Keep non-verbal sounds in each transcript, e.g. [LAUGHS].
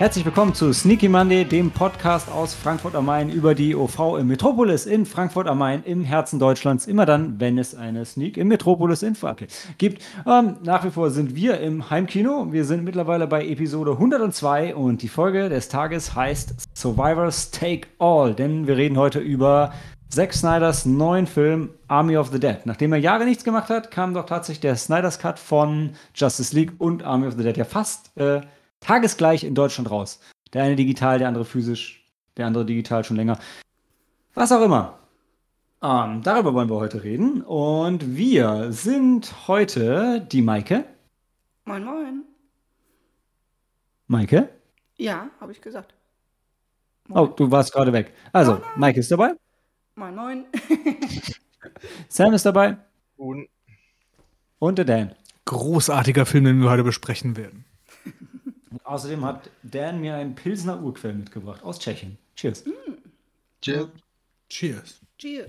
Herzlich willkommen zu Sneaky Monday, dem Podcast aus Frankfurt am Main über die OV im Metropolis in Frankfurt am Main im Herzen Deutschlands. Immer dann, wenn es eine Sneak im Metropolis in Frankfurt gibt. Ähm, nach wie vor sind wir im Heimkino. Wir sind mittlerweile bei Episode 102 und die Folge des Tages heißt Survivors Take All, denn wir reden heute über Zack Snyders neuen Film Army of the Dead. Nachdem er Jahre nichts gemacht hat, kam doch tatsächlich der Snyders Cut von Justice League und Army of the Dead ja fast äh, tagesgleich in Deutschland raus. Der eine digital, der andere physisch, der andere digital schon länger. Was auch immer. Ähm, darüber wollen wir heute reden. Und wir sind heute die Maike. Moin, moin. Maike? Ja, habe ich gesagt. Oh, du warst gerade weg. Also, Nein, nein. Maike ist dabei. Moin, moin. [LAUGHS] Sam ist dabei. Und Und der Dan. Großartiger Film, den wir heute besprechen werden. Außerdem hat Dan mir einen Pilsner Urquell mitgebracht aus Tschechien. Cheers. Cheers. Cheers. Cheers.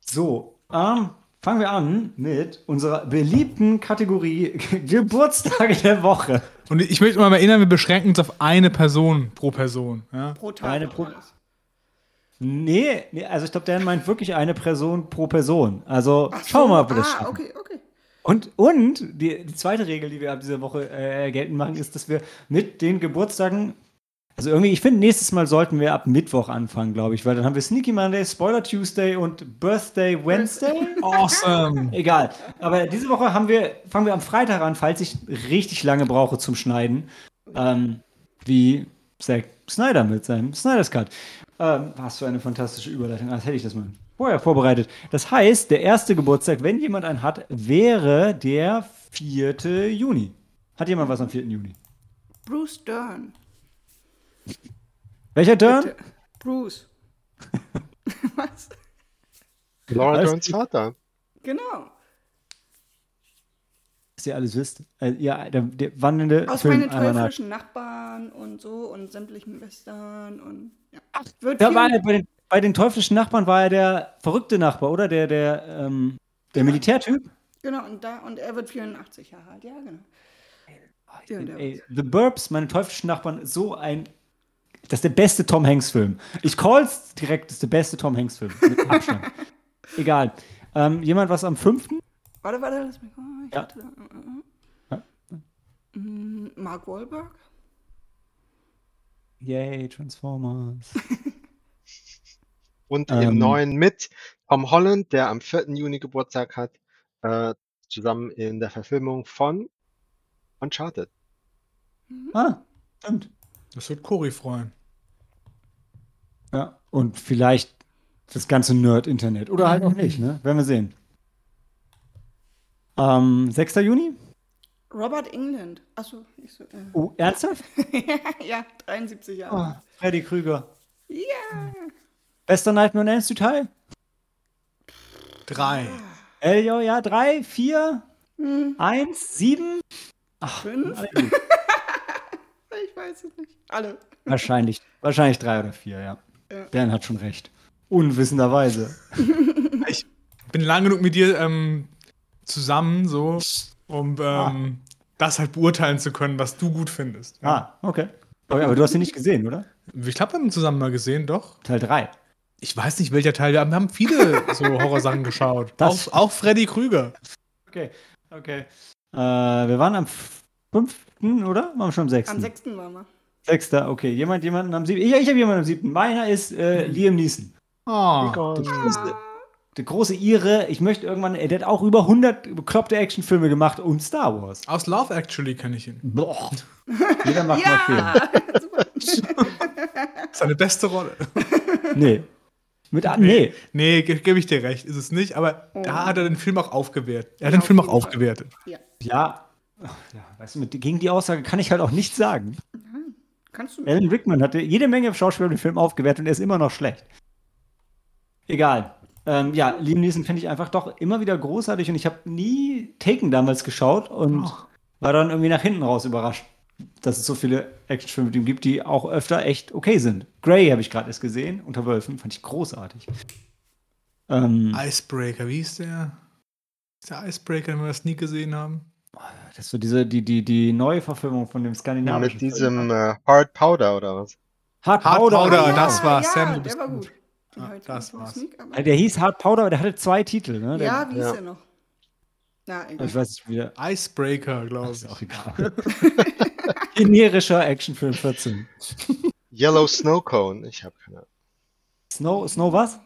So, ähm, fangen wir an mit unserer beliebten Kategorie [LAUGHS] Geburtstage der Woche. Und ich möchte mal erinnern, wir beschränken uns auf eine Person pro Person. Ja? Pro Tag. Eine pro-. Nee, nee also ich glaube, Dan meint wirklich eine Person pro Person. Also Ach schauen wir mal, so, ob wir das ah, schaffen. okay, okay. Und, und die, die zweite Regel, die wir ab dieser Woche äh, geltend machen, ist, dass wir mit den Geburtstagen, also irgendwie, ich finde, nächstes Mal sollten wir ab Mittwoch anfangen, glaube ich, weil dann haben wir Sneaky Monday, Spoiler Tuesday und Birthday Wednesday. [LAUGHS] Awesome. Egal. Aber diese Woche haben wir, fangen wir am Freitag an, falls ich richtig lange brauche zum Schneiden. Ähm, wie Zack Snyder mit seinem Snyder's Cut. Ähm, was für eine fantastische Überleitung. Als hätte ich das mal vorher vorbereitet. Das heißt, der erste Geburtstag, wenn jemand einen hat, wäre der 4. Juni. Hat jemand was am 4. Juni? Bruce Dern. Welcher Turn? Bitte. Bruce. [LAUGHS] Was? Laura Was? Derns Vater. Genau. Dass ihr alles wisst. Äh, ja, der, der wandelnde Aus meinen teuflischen Nachbarn und so und sämtlichen Western und ja. Wird Da war er bei den, bei den teuflischen Nachbarn war er der verrückte Nachbar, oder? Der, der, ähm, der Militärtyp? Genau, und da und er wird 84 Jahre alt, ja, genau. Ja, der Ey, The Burbs, meine teuflischen Nachbarn, so ein. Das ist der beste Tom Hanks-Film. Ich call's direkt, das ist der beste Tom Hanks-Film. Mit Abstand. [LAUGHS] Egal. Ähm, jemand was am 5.? Warte, warte, lass mich mal. Ich Ja. hatte, äh, äh, mm, Mark Wahlberg? Yay, Transformers. [LAUGHS] Und Ähm. im neuen mit Tom Holland, der am 4. Juni Geburtstag hat, äh, zusammen in der Verfilmung von Uncharted. Ah, stimmt. Das wird Cory freuen. Ja, und vielleicht das ganze Nerd-Internet. Oder halt auch nicht, ne? Werden wir sehen. Ähm, 6. Juni? Robert England. Achso, ich so, äh. Oh, ernsthaft? [LAUGHS] ja, 73 Jahre. Ah, Freddy Krüger. Ja. Bester Nightmare on Elm Street Teil? Drei. Elio, ja, drei, vier, Hm, eins, sieben. Ach, Fünf? [LAUGHS] ich weiß es nicht. Alle. wahrscheinlich, wahrscheinlich drei oder vier, ja. Ja. Bernd hat schon recht. Unwissenderweise. [LAUGHS] Ich bin lang genug mit dir ähm, zusammen, so, um ähm, das halt beurteilen zu können, was du gut findest. Ja. Ah, okay. Okay, aber du hast ihn nicht gesehen, oder? Ich glaube, wir haben ihn zusammen mal gesehen, doch. Teil drei. Ich weiß nicht, welcher Teil. Wir haben, wir haben viele [LAUGHS] so Horrorsachen geschaut. Das- Auch, auch Freddy Krüger. Okay, okay. Äh, wir waren am fünften, oder? Waren wir schon am sechsten? Am 6. waren wir. Sechster, okay. Jemand, jemanden am siebten. Ich, ich habe jemanden am siebten. Meiner ist äh, Liam Neeson. Oh. Der große, der große Ire. Ich möchte irgendwann, der hat auch über 100 bekloppte Actionfilme gemacht und Star Wars. Aus Love Actually kenne ich ihn. Boah. [LAUGHS] Jeder macht mal Film. [LAUGHS] Seine beste Rolle. Nee. Mit, ah, nee. Nee, ge gebe ich dir recht, ist es nicht, aber da hat er den Film auch aufgewertet. Er hat Ja, den Film auch aufgewertet. Ja. Ja. Ach, ja. Weißt du, mit, gegen die Aussage kann ich halt auch nichts sagen. Kannst du Alan Rickman hatte jede Menge Schauspieler den Film aufgewertet und er ist immer noch schlecht. Egal. Ähm, ja, Liam Neeson finde ich einfach doch immer wieder großartig und ich habe nie Taken damals geschaut und Ach. war dann irgendwie nach hinten raus überrascht, dass es so viele Actionfilme mit ihm gibt, die auch öfter echt okay sind. Grey habe ich gerade erst gesehen, unter Wölfen, fand ich großartig. Ähm, Icebreaker, wie hieß der? Ist der Icebreaker, den wir das nie gesehen haben? das ist so diese, die, die, die Neuverfilmung von dem skandinavischen Mit diesem äh, Hard Powder oder was? Hard Hard Powder. Powder, genau. das war ja, Sam, du der bist war gut. gut. Ja, ich das war's. Sneak, Äh, Der hieß Hard Powder, aber der hatte zwei Titel. Ne? Der, Ja, wie Ja. ist der noch? Na, egal. Ich weiß nicht, wie der. Icebreaker, glaube Ist ich. auch egal. [LAUGHS] [LAUGHS] Generischer Actionfilm 14. Yellow Snow Cone. Ich habe keine Ahnung. Snow, Snow was?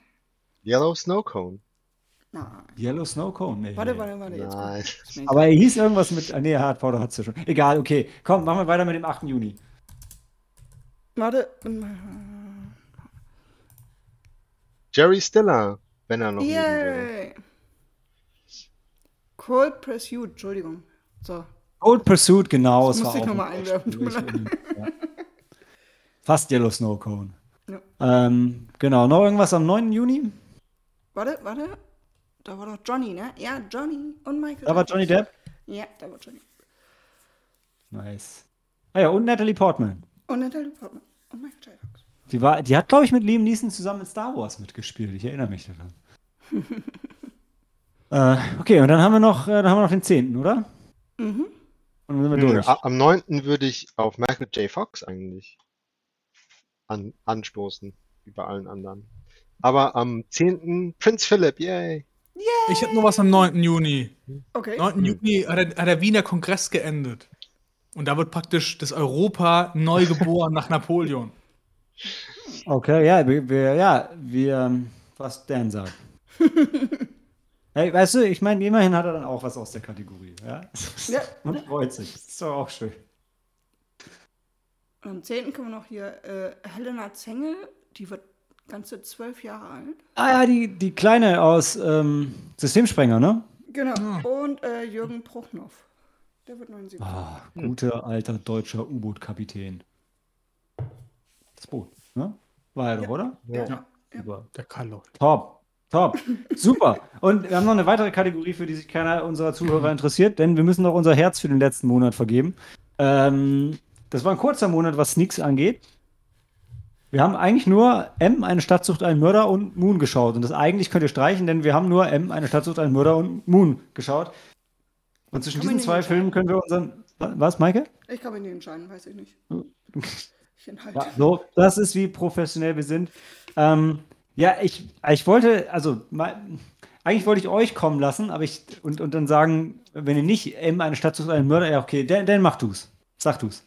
Yellow Snow Cone. Nein. Yellow Snow Cone? Nee. Warte, warte, warte. Jetzt Nein. kommt. Aber er hieß irgendwas mit. ah, Nee, Hard Powder hat es ja schon. Egal, okay. Komm, machen wir weiter mit dem 8. Juni. Warte. Jerry Stiller, wenn er noch. Yay! Cold Pursuit, Entschuldigung. So. Old Pursuit, genau. Das es war ich auch noch mal ein einwerfen. Ja. Fast Yellow Snow Cone. Ja. Ähm, genau, noch irgendwas am 9. Juni? Warte, warte. Da war doch Johnny, ne? Ja, Johnny und Michael. Da war Johnny Depp. Ja, da war Johnny. Nice. Ah ja, und Natalie Portman. Und Natalie Portman. Und Michael J. Fox. Die, war, die hat, glaube ich, mit Liam Neeson zusammen in Star Wars mitgespielt. Ich erinnere mich daran. [LAUGHS] äh, okay, und dann haben wir noch, äh, dann haben wir noch den 10., oder? Mhm. Und sind wir durch. Am 9. würde ich auf Michael J. Fox eigentlich an, anstoßen, über allen anderen. Aber am 10. Prinz Philip, yay. Ich habe nur was am 9. Juni. Okay. 9. Juni hat der, hat der Wiener Kongress geendet. Und da wird praktisch das Europa neu [LAUGHS] geboren nach Napoleon. Okay, ja, wir, wir ja, wir, ähm, was Dan sagt. [LAUGHS] hey, weißt du, ich meine, immerhin hat er dann auch was aus der Kategorie. Ja? [LAUGHS] Ja. [LAUGHS] Und freut sich. Das ist doch auch schön. Und am 10. kommen wir noch hier äh, Helena Zengel. Die wird ganze zwölf Jahre alt. Ah ja, die, die Kleine aus ähm, Systemsprenger, ne? Genau. Und äh, Jürgen Prochnow. Der wird 79. Ah, guter alter deutscher U-Boot-Kapitän. Das Boot, ne? War er doch, oder? Ja. Ja. Super. Der Karl Top. Top. Super. Und wir haben noch eine weitere Kategorie, für die sich keiner unserer Zuhörer interessiert, denn wir müssen noch unser Herz für den letzten Monat vergeben. Ähm, das war ein kurzer Monat, was Sneaks angeht. Wir haben eigentlich nur M, eine Stadt sucht einen Mörder und Moon geschaut. Und das eigentlich könnt ihr streichen, denn wir haben nur M, eine Stadt sucht einen Mörder und Moon geschaut. Und zwischen diesen zwei Filmen können wir unseren. Was, Maike? Ich kann mich nicht entscheiden, weiß ich nicht. [LAUGHS] Ich enthalte. Ja, so, das ist wie professionell wir sind. Ähm, ja, ich, ich wollte, also mal, eigentlich wollte ich euch kommen lassen, aber ich und, und dann sagen, wenn ihr nicht M eine Stadt sucht, einen Mörder, ja, okay, dann, dann mach du's. Sag du's.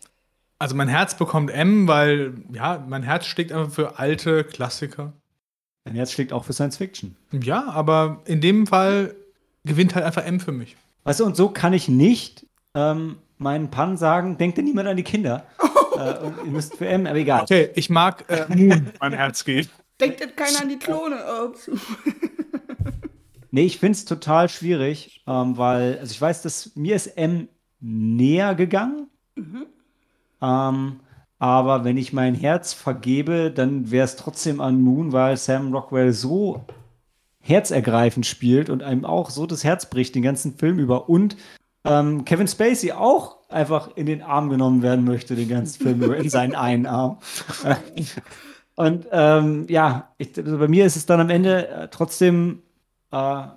Also mein Herz bekommt M, weil, ja, mein Herz schlägt einfach für alte Klassiker. Dein Herz schlägt auch für Science Fiction. Ja, aber in dem Fall gewinnt halt einfach M für mich. Weißt du, und so kann ich nicht ähm, meinen Pan sagen, denkt denn niemand an die Kinder. [LAUGHS] äh, und ihr müsst für M, aber egal. Okay, ich mag äh, Moon, mein Herz geht. Denkt jetzt keiner an die Klone. Ups. [LAUGHS] Nee, ich finde es total schwierig, ähm, weil, also ich weiß, dass mir ist M näher gegangen. Ähm, aber wenn ich mein Herz vergebe, dann wäre es trotzdem an Moon, weil Sam Rockwell so herzergreifend spielt und einem auch so das Herz bricht den ganzen Film über und ähm, Kevin Spacey auch einfach in den Arm genommen werden möchte, den ganzen Film über, in seinen einen Arm. [LAUGHS] und ähm, ja, ich, also bei mir ist es dann am Ende äh, trotzdem äh,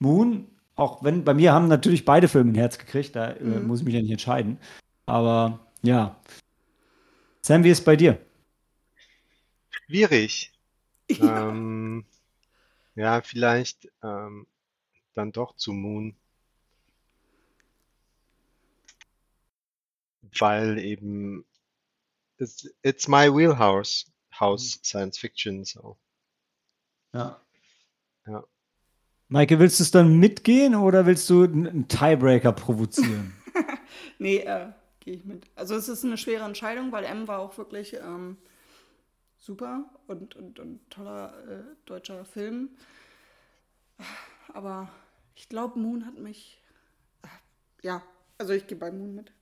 Moon, auch wenn bei mir haben natürlich beide Filme ein Herz gekriegt, da äh, muss ich mich ja nicht entscheiden. Aber ja. Sam, wie ist es bei dir? Schwierig. [LAUGHS] Ähm, ja, vielleicht ähm, dann doch zu Moon. Weil eben it's, it's my wheelhouse, House Science Fiction, so. Ja. Ja. Maike, willst du es dann mitgehen oder willst du einen Tiebreaker provozieren? [LAUGHS] Nee, äh, gehe ich mit. Also es ist eine schwere Entscheidung, weil M war auch wirklich ähm, super und, und, und toller äh, deutscher Film. Aber ich glaube, Moon hat mich. Äh, ja, also ich gehe bei Moon mit.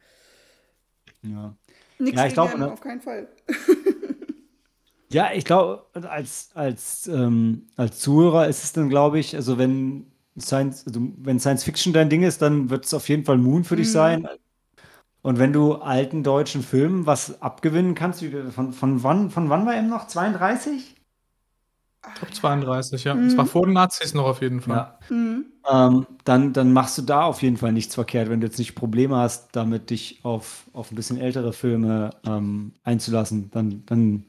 ja. Nichts Ja, ich gegen glaub, M, ne- auf keinen Fall. [LAUGHS] Ja, ich glaube, als, als, ähm, als Zuhörer ist es dann, glaube ich, also wenn Science, also wenn Science Fiction dein Ding ist, dann wird es auf jeden Fall Moon für dich sein. Und wenn du alten deutschen Filmen was abgewinnen kannst, wie, von, von wann, von wann war M noch? 32? Top 32, ja. Das war vor den Nazis noch auf jeden Fall. Ja. Mhm. Ähm, dann, dann machst du da auf jeden Fall nichts verkehrt, wenn du jetzt nicht Probleme hast, damit dich auf, auf ein bisschen ältere Filme ähm, einzulassen. Dann, dann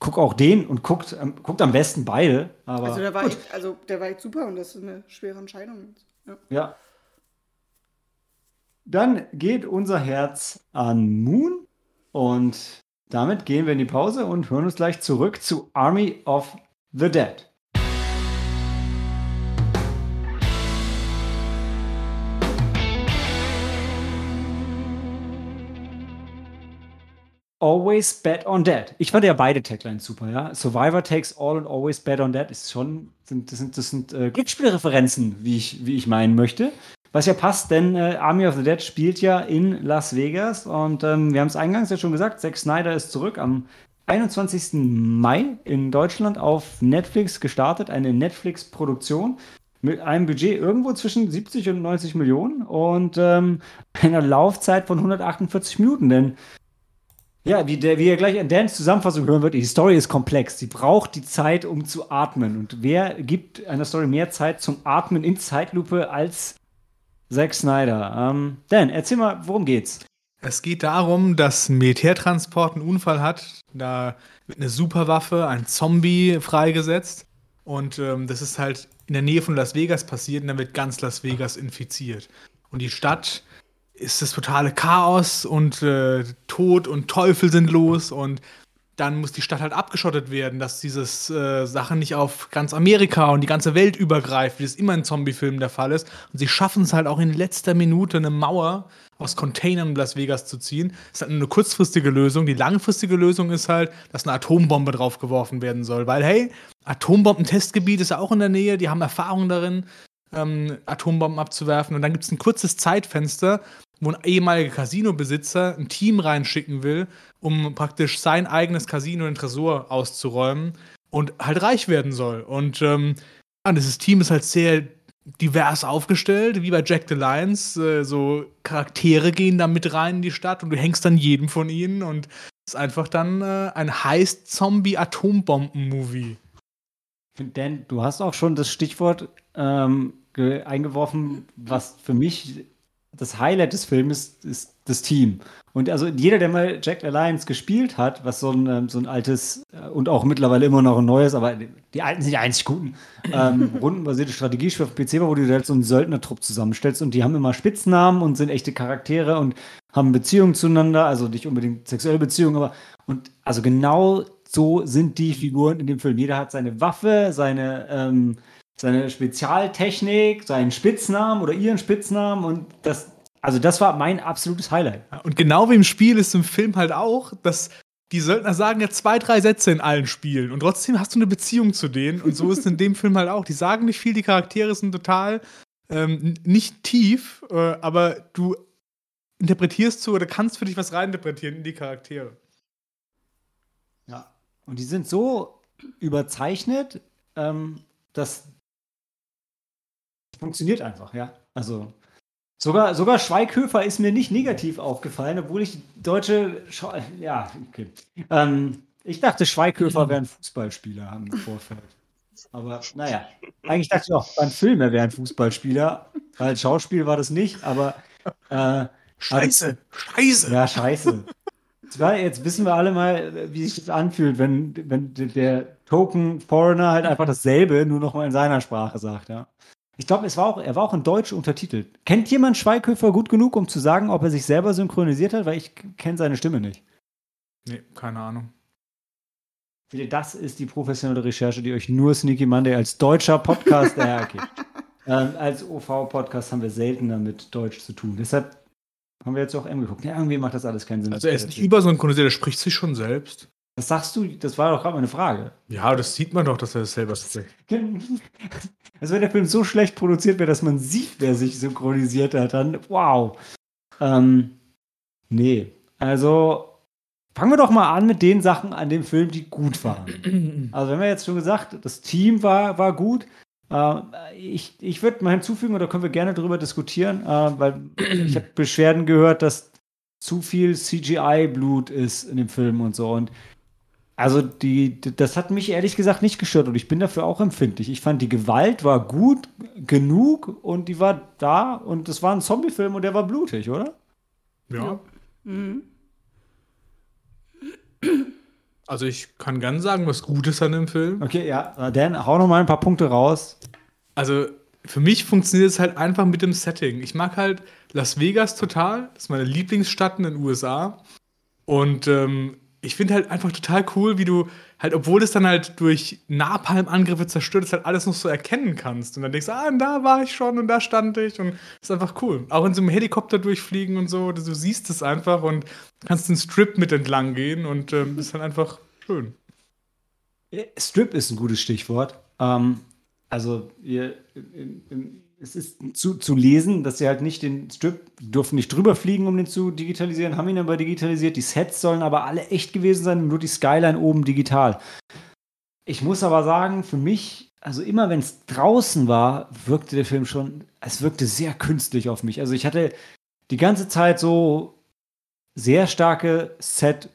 guck auch den und guckt, ähm, guckt am besten beide. Aber Also der war gut. echt, also der war echt super und das ist eine schwere Entscheidung. Ja. Ja. Dann geht unser Herz an Moon und damit gehen wir in die Pause und hören uns gleich zurück zu Army of the Dead. Always bet on dead. Ich fand ja beide Taglines super, ja. Survivor takes all and always bet on dead ist schon, das sind, das sind äh, Glücksspielreferenzen, wie ich, wie ich meinen möchte. Was ja passt, denn äh, Army of the Dead spielt ja in Las Vegas und ähm, wir haben es eingangs ja schon gesagt, Zack Snyder ist zurück am 21. Mai in Deutschland auf Netflix gestartet, eine Netflix-Produktion mit einem Budget irgendwo zwischen 70 und 90 Millionen und ähm, einer Laufzeit von 148 Minuten, denn ja, wie, der, wie ihr gleich in Dans Zusammenfassung hören wird, die Story ist komplex. Sie braucht die Zeit, um zu atmen. Und wer gibt einer Story mehr Zeit zum Atmen in Zeitlupe als Zack Snyder? Ähm, Dan, erzähl mal, worum geht's? Es geht darum, dass ein Militärtransport einen Unfall hat. Da wird eine Superwaffe, ein Zombie freigesetzt. Und ähm, das ist halt in der Nähe von Las Vegas passiert und dann wird ganz Las Vegas infiziert. Und die Stadt ist das totale Chaos und äh, Tod und Teufel sind los und dann muss die Stadt halt abgeschottet werden, dass diese äh, Sachen nicht auf ganz Amerika und die ganze Welt übergreift, wie es immer in Zombie-Filmen der Fall ist. Und sie schaffen es halt auch in letzter Minute eine Mauer aus Containern in Las Vegas zu ziehen. Das ist halt eine kurzfristige Lösung. Die langfristige Lösung ist halt, dass eine Atombombe draufgeworfen werden soll. Weil, hey, Atombomben-Testgebiet ist ja auch in der Nähe, die haben Erfahrung darin, ähm, Atombomben abzuwerfen. Und dann gibt es ein kurzes Zeitfenster, wo ein ehemaliger Casino-Besitzer ein Team reinschicken will, um praktisch sein eigenes Casino, den Tresor auszuräumen und halt reich werden soll. Und ähm, dieses Team ist halt sehr divers aufgestellt, wie bei Jack the Lions. Äh, so Charaktere gehen da mit rein in die Stadt und du hängst dann jedem von ihnen und es ist einfach dann äh, ein Heist-Zombie-Atombomben-Movie. Dan, du hast auch schon das Stichwort ähm, ge- eingeworfen, was für mich das Highlight des Films ist, das Team. Und also jeder, der mal Jack Alliance gespielt hat, was so ein, ähm, so ein altes äh, und auch mittlerweile immer noch ein neues, aber die, alten sind die einzig guten, ähm, [LAUGHS] rundenbasierte Strategiespiel auf PC war, wo du halt so einen Söldnertrupp zusammenstellst und die haben immer Spitznamen und sind echte Charaktere und haben Beziehungen zueinander, also nicht unbedingt sexuelle Beziehungen, aber und also genau so sind die Figuren in dem Film. Jeder hat seine Waffe, seine, ähm, seine Spezialtechnik, seinen Spitznamen oder ihren Spitznamen und das, also das war mein absolutes Highlight. Und genau wie im Spiel ist im Film halt auch, dass die Söldner sagen ja zwei, drei Sätze in allen Spielen und trotzdem hast du eine Beziehung zu denen und so ist es in dem Film halt auch. Die sagen nicht viel, die Charaktere sind total ähm, nicht tief, äh, aber du interpretierst so oder kannst für dich was reininterpretieren in die Charaktere. Ja. Und die sind so überzeichnet, ähm, dass funktioniert einfach, ja. Also sogar, sogar Schweighöfer ist mir nicht negativ aufgefallen, obwohl ich deutsche, Schau ja, okay. Ähm, ich dachte, Schweighöfer wäre ein Fußballspieler im Vorfeld. Aber naja, eigentlich dachte ich auch, beim Film er wäre ein Fußballspieler, weil Schauspiel war das nicht, aber äh, Scheiße, scheiße. ja, scheiße. Jetzt, wissen wir alle mal, wie sich das anfühlt, wenn, wenn der Token Foreigner halt einfach dasselbe, nur noch mal in seiner Sprache sagt, ja. Ich glaube, es war auch, er war auch in Deutsch untertitelt. Kennt jemand Schweighöfer gut genug, um zu sagen, ob er sich selber synchronisiert hat? Weil ich kenne seine Stimme nicht. Nee, keine Ahnung. Bitte, Das ist die professionelle Recherche, die euch nur Sneaky Monday als deutscher Podcast, ja, [LAUGHS] okay. ähm, als OV-Podcast haben wir seltener mit Deutsch zu tun. Deshalb haben wir jetzt auch M geguckt. Ja, irgendwie macht das alles keinen Sinn. Also er ist nicht übersynchronisiert, er spricht sich schon selbst. Was sagst du? Das war doch gerade meine Frage. Ja, das sieht man doch, dass er das selber spricht. [LAUGHS] Also wenn der Film so schlecht produziert wäre, dass man sieht, wer sich synchronisiert hat, dann wow. Ähm, nee. Also fangen wir doch mal an mit den Sachen an dem Film, die gut waren. [CLEARS THROAT] Also, wenn wir jetzt schon gesagt, das Team war, war gut. Äh, ich ich würde mal hinzufügen, oder können wir gerne darüber diskutieren, äh, weil [CLEARS THROAT] ich habe Beschwerden gehört, dass zu viel CGI-Blut ist in dem Film und so. Und Also die, das hat mich ehrlich gesagt nicht gestört und ich bin dafür auch empfindlich. Ich fand die Gewalt war gut genug und die war da und es war ein Zombie-Film und der war blutig, oder? Ja. Mhm. Also ich kann ganz sagen, was Gutes an dem Film. Okay, ja, Dan, hau noch mal ein paar Punkte raus. Also für mich funktioniert es halt einfach mit dem Setting. Ich mag halt Las Vegas total. Das ist meine Lieblingsstadt in den USA. Und ähm, ich finde halt einfach total cool, wie du halt, obwohl es dann halt durch Napalm-Angriffe zerstört ist, halt alles noch so erkennen kannst. Und dann denkst du, ah, da war ich schon und da stand ich. Und das ist einfach cool. Auch in so einem Helikopter durchfliegen und so, du siehst es einfach und kannst den Strip mit entlang gehen und ähm, ist dann einfach schön. Strip ist ein gutes Stichwort. Ähm, also ihr, im, im, es ist zu, zu lesen, dass sie halt nicht den Strip durften nicht drüber fliegen, um den zu digitalisieren, haben ihn aber digitalisiert. Die Sets sollen aber alle echt gewesen sein, nur die Skyline oben digital. Ich muss aber sagen, für mich, also immer wenn es draußen war, wirkte der Film schon, es wirkte sehr künstlich auf mich. Also ich hatte die ganze Zeit so sehr starke Set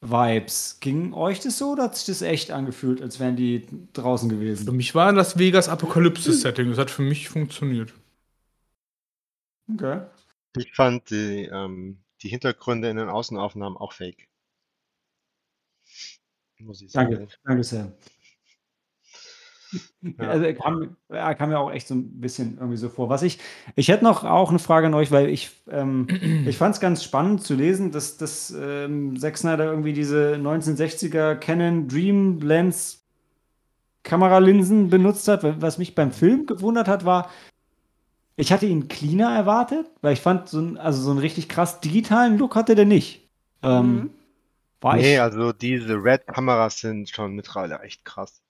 Vibes. Ging euch das so oder hat sich das echt angefühlt, als wären die draußen gewesen? Für mich war das Vegas Apokalypse-Setting. Das hat für mich funktioniert. Okay. Ich fand die, ähm, die Hintergründe in den Außenaufnahmen auch fake. Muss ich sagen. Danke, danke sehr. Ja. Also kam, ja, kam mir auch echt so ein bisschen irgendwie so vor. Was ich, ich hätte noch auch eine Frage an euch, weil ich, ähm, [CLEARS THROAT] ich fand es ganz spannend zu lesen, dass, dass ähm, Zack Snyder irgendwie diese 1960er Canon Dream Lens Kameralinsen benutzt hat. Was mich beim Film gewundert hat, war, ich hatte ihn cleaner erwartet, weil ich fand, so ein, also so einen richtig krass digitalen Look hatte der nicht. Ähm, mhm. nee, ich, also diese Red-Kameras sind schon mittlerweile echt krass.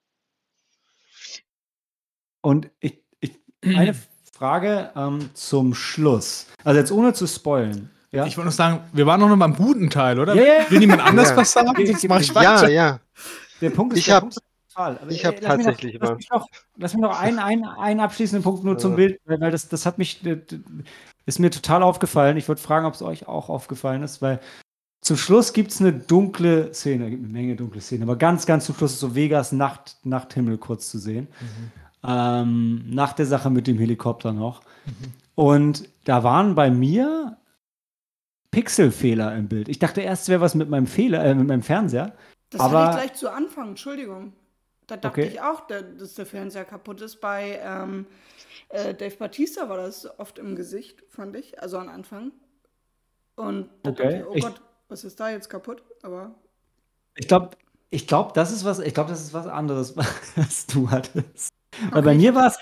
Und ich, ich eine Frage ähm, zum Schluss. Also jetzt ohne zu spoilen. Ja? Ich wollte noch sagen, wir waren noch beim guten Teil, oder? Yeah. Will niemand anders ja. was sagen? Jetzt mach ich weiter. Ja, ja. Der Punkt ist, ich habe ich habe tatsächlich noch, lass, mich noch, lass mich noch einen, einen, einen abschließenden Punkt nur zum Bild, weil das, das hat mich, ist mir total aufgefallen. Ich würde fragen, ob es euch auch aufgefallen ist, weil zum Schluss gibt es eine dunkle Szene, gibt eine Menge dunkle Szenen, aber ganz, ganz zum Schluss ist so Vegas Nacht, Nachthimmel kurz zu sehen. Mhm ähm, nach der Sache mit dem Helikopter noch. Mhm. Und da waren bei mir Pixelfehler im Bild. Ich dachte erst, es wäre was mit meinem Fehler, äh, mit meinem Fernseher. Das aber hatte ich gleich zu Anfang, Entschuldigung. Da dachte okay. ich auch, dass der Fernseher kaputt ist. Bei ähm, äh, Dave Batista war das oft im Gesicht, fand ich, also am Anfang. Und da okay. dachte ich, oh ich, Gott, was ist da jetzt kaputt? Aber. Ich glaube, ich glaube, das ist was, ich glaube, das ist was anderes, [LAUGHS] was du hattest. Weil bei mir war es,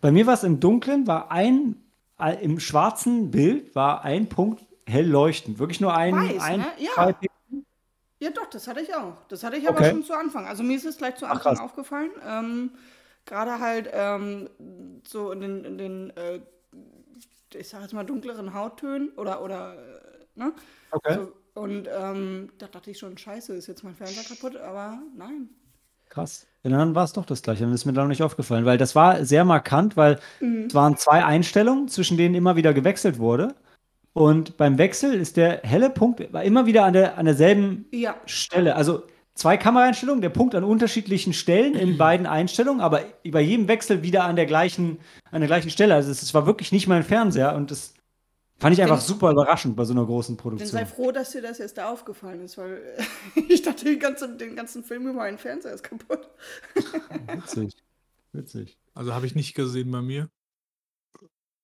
bei mir war es im Dunkeln, war ein, im schwarzen Bild war ein Punkt hell leuchtend. Wirklich nur ein, Weiß, ein ne? ja. ja, doch, das hatte ich auch. Das hatte ich aber okay. schon zu Anfang. Also mir ist es gleich zu Anfang Ach, aufgefallen. Ähm, Gerade halt ähm, so in den, in den äh, ich sag jetzt mal, dunkleren Hauttönen oder, oder äh, ne? Okay. So, und ähm, da dachte ich schon, scheiße, ist jetzt mein Fernseher kaputt, aber nein. Krass. Ja, dann war es doch das gleiche. Dann ist mir da noch nicht aufgefallen, weil das war sehr markant, weil mhm. es waren zwei Einstellungen, zwischen denen immer wieder gewechselt wurde. Und beim Wechsel ist der helle Punkt war immer wieder an, der, an derselben ja. Stelle. Also zwei Kameraeinstellungen, der Punkt an unterschiedlichen Stellen in [CLEARS THROAT] beiden Einstellungen, aber bei jedem Wechsel wieder an der gleichen, an der gleichen Stelle. Also es, es war wirklich nicht mein Fernseher und das Fand ich einfach super überraschend bei so einer großen Produktion. Dann sei froh, dass dir das jetzt da aufgefallen ist, weil [LAUGHS] ich dachte, den ganzen, den ganzen Film über einen Fernseher ist kaputt. [LAUGHS] Witzig. Witzig. Also habe ich nicht gesehen bei mir.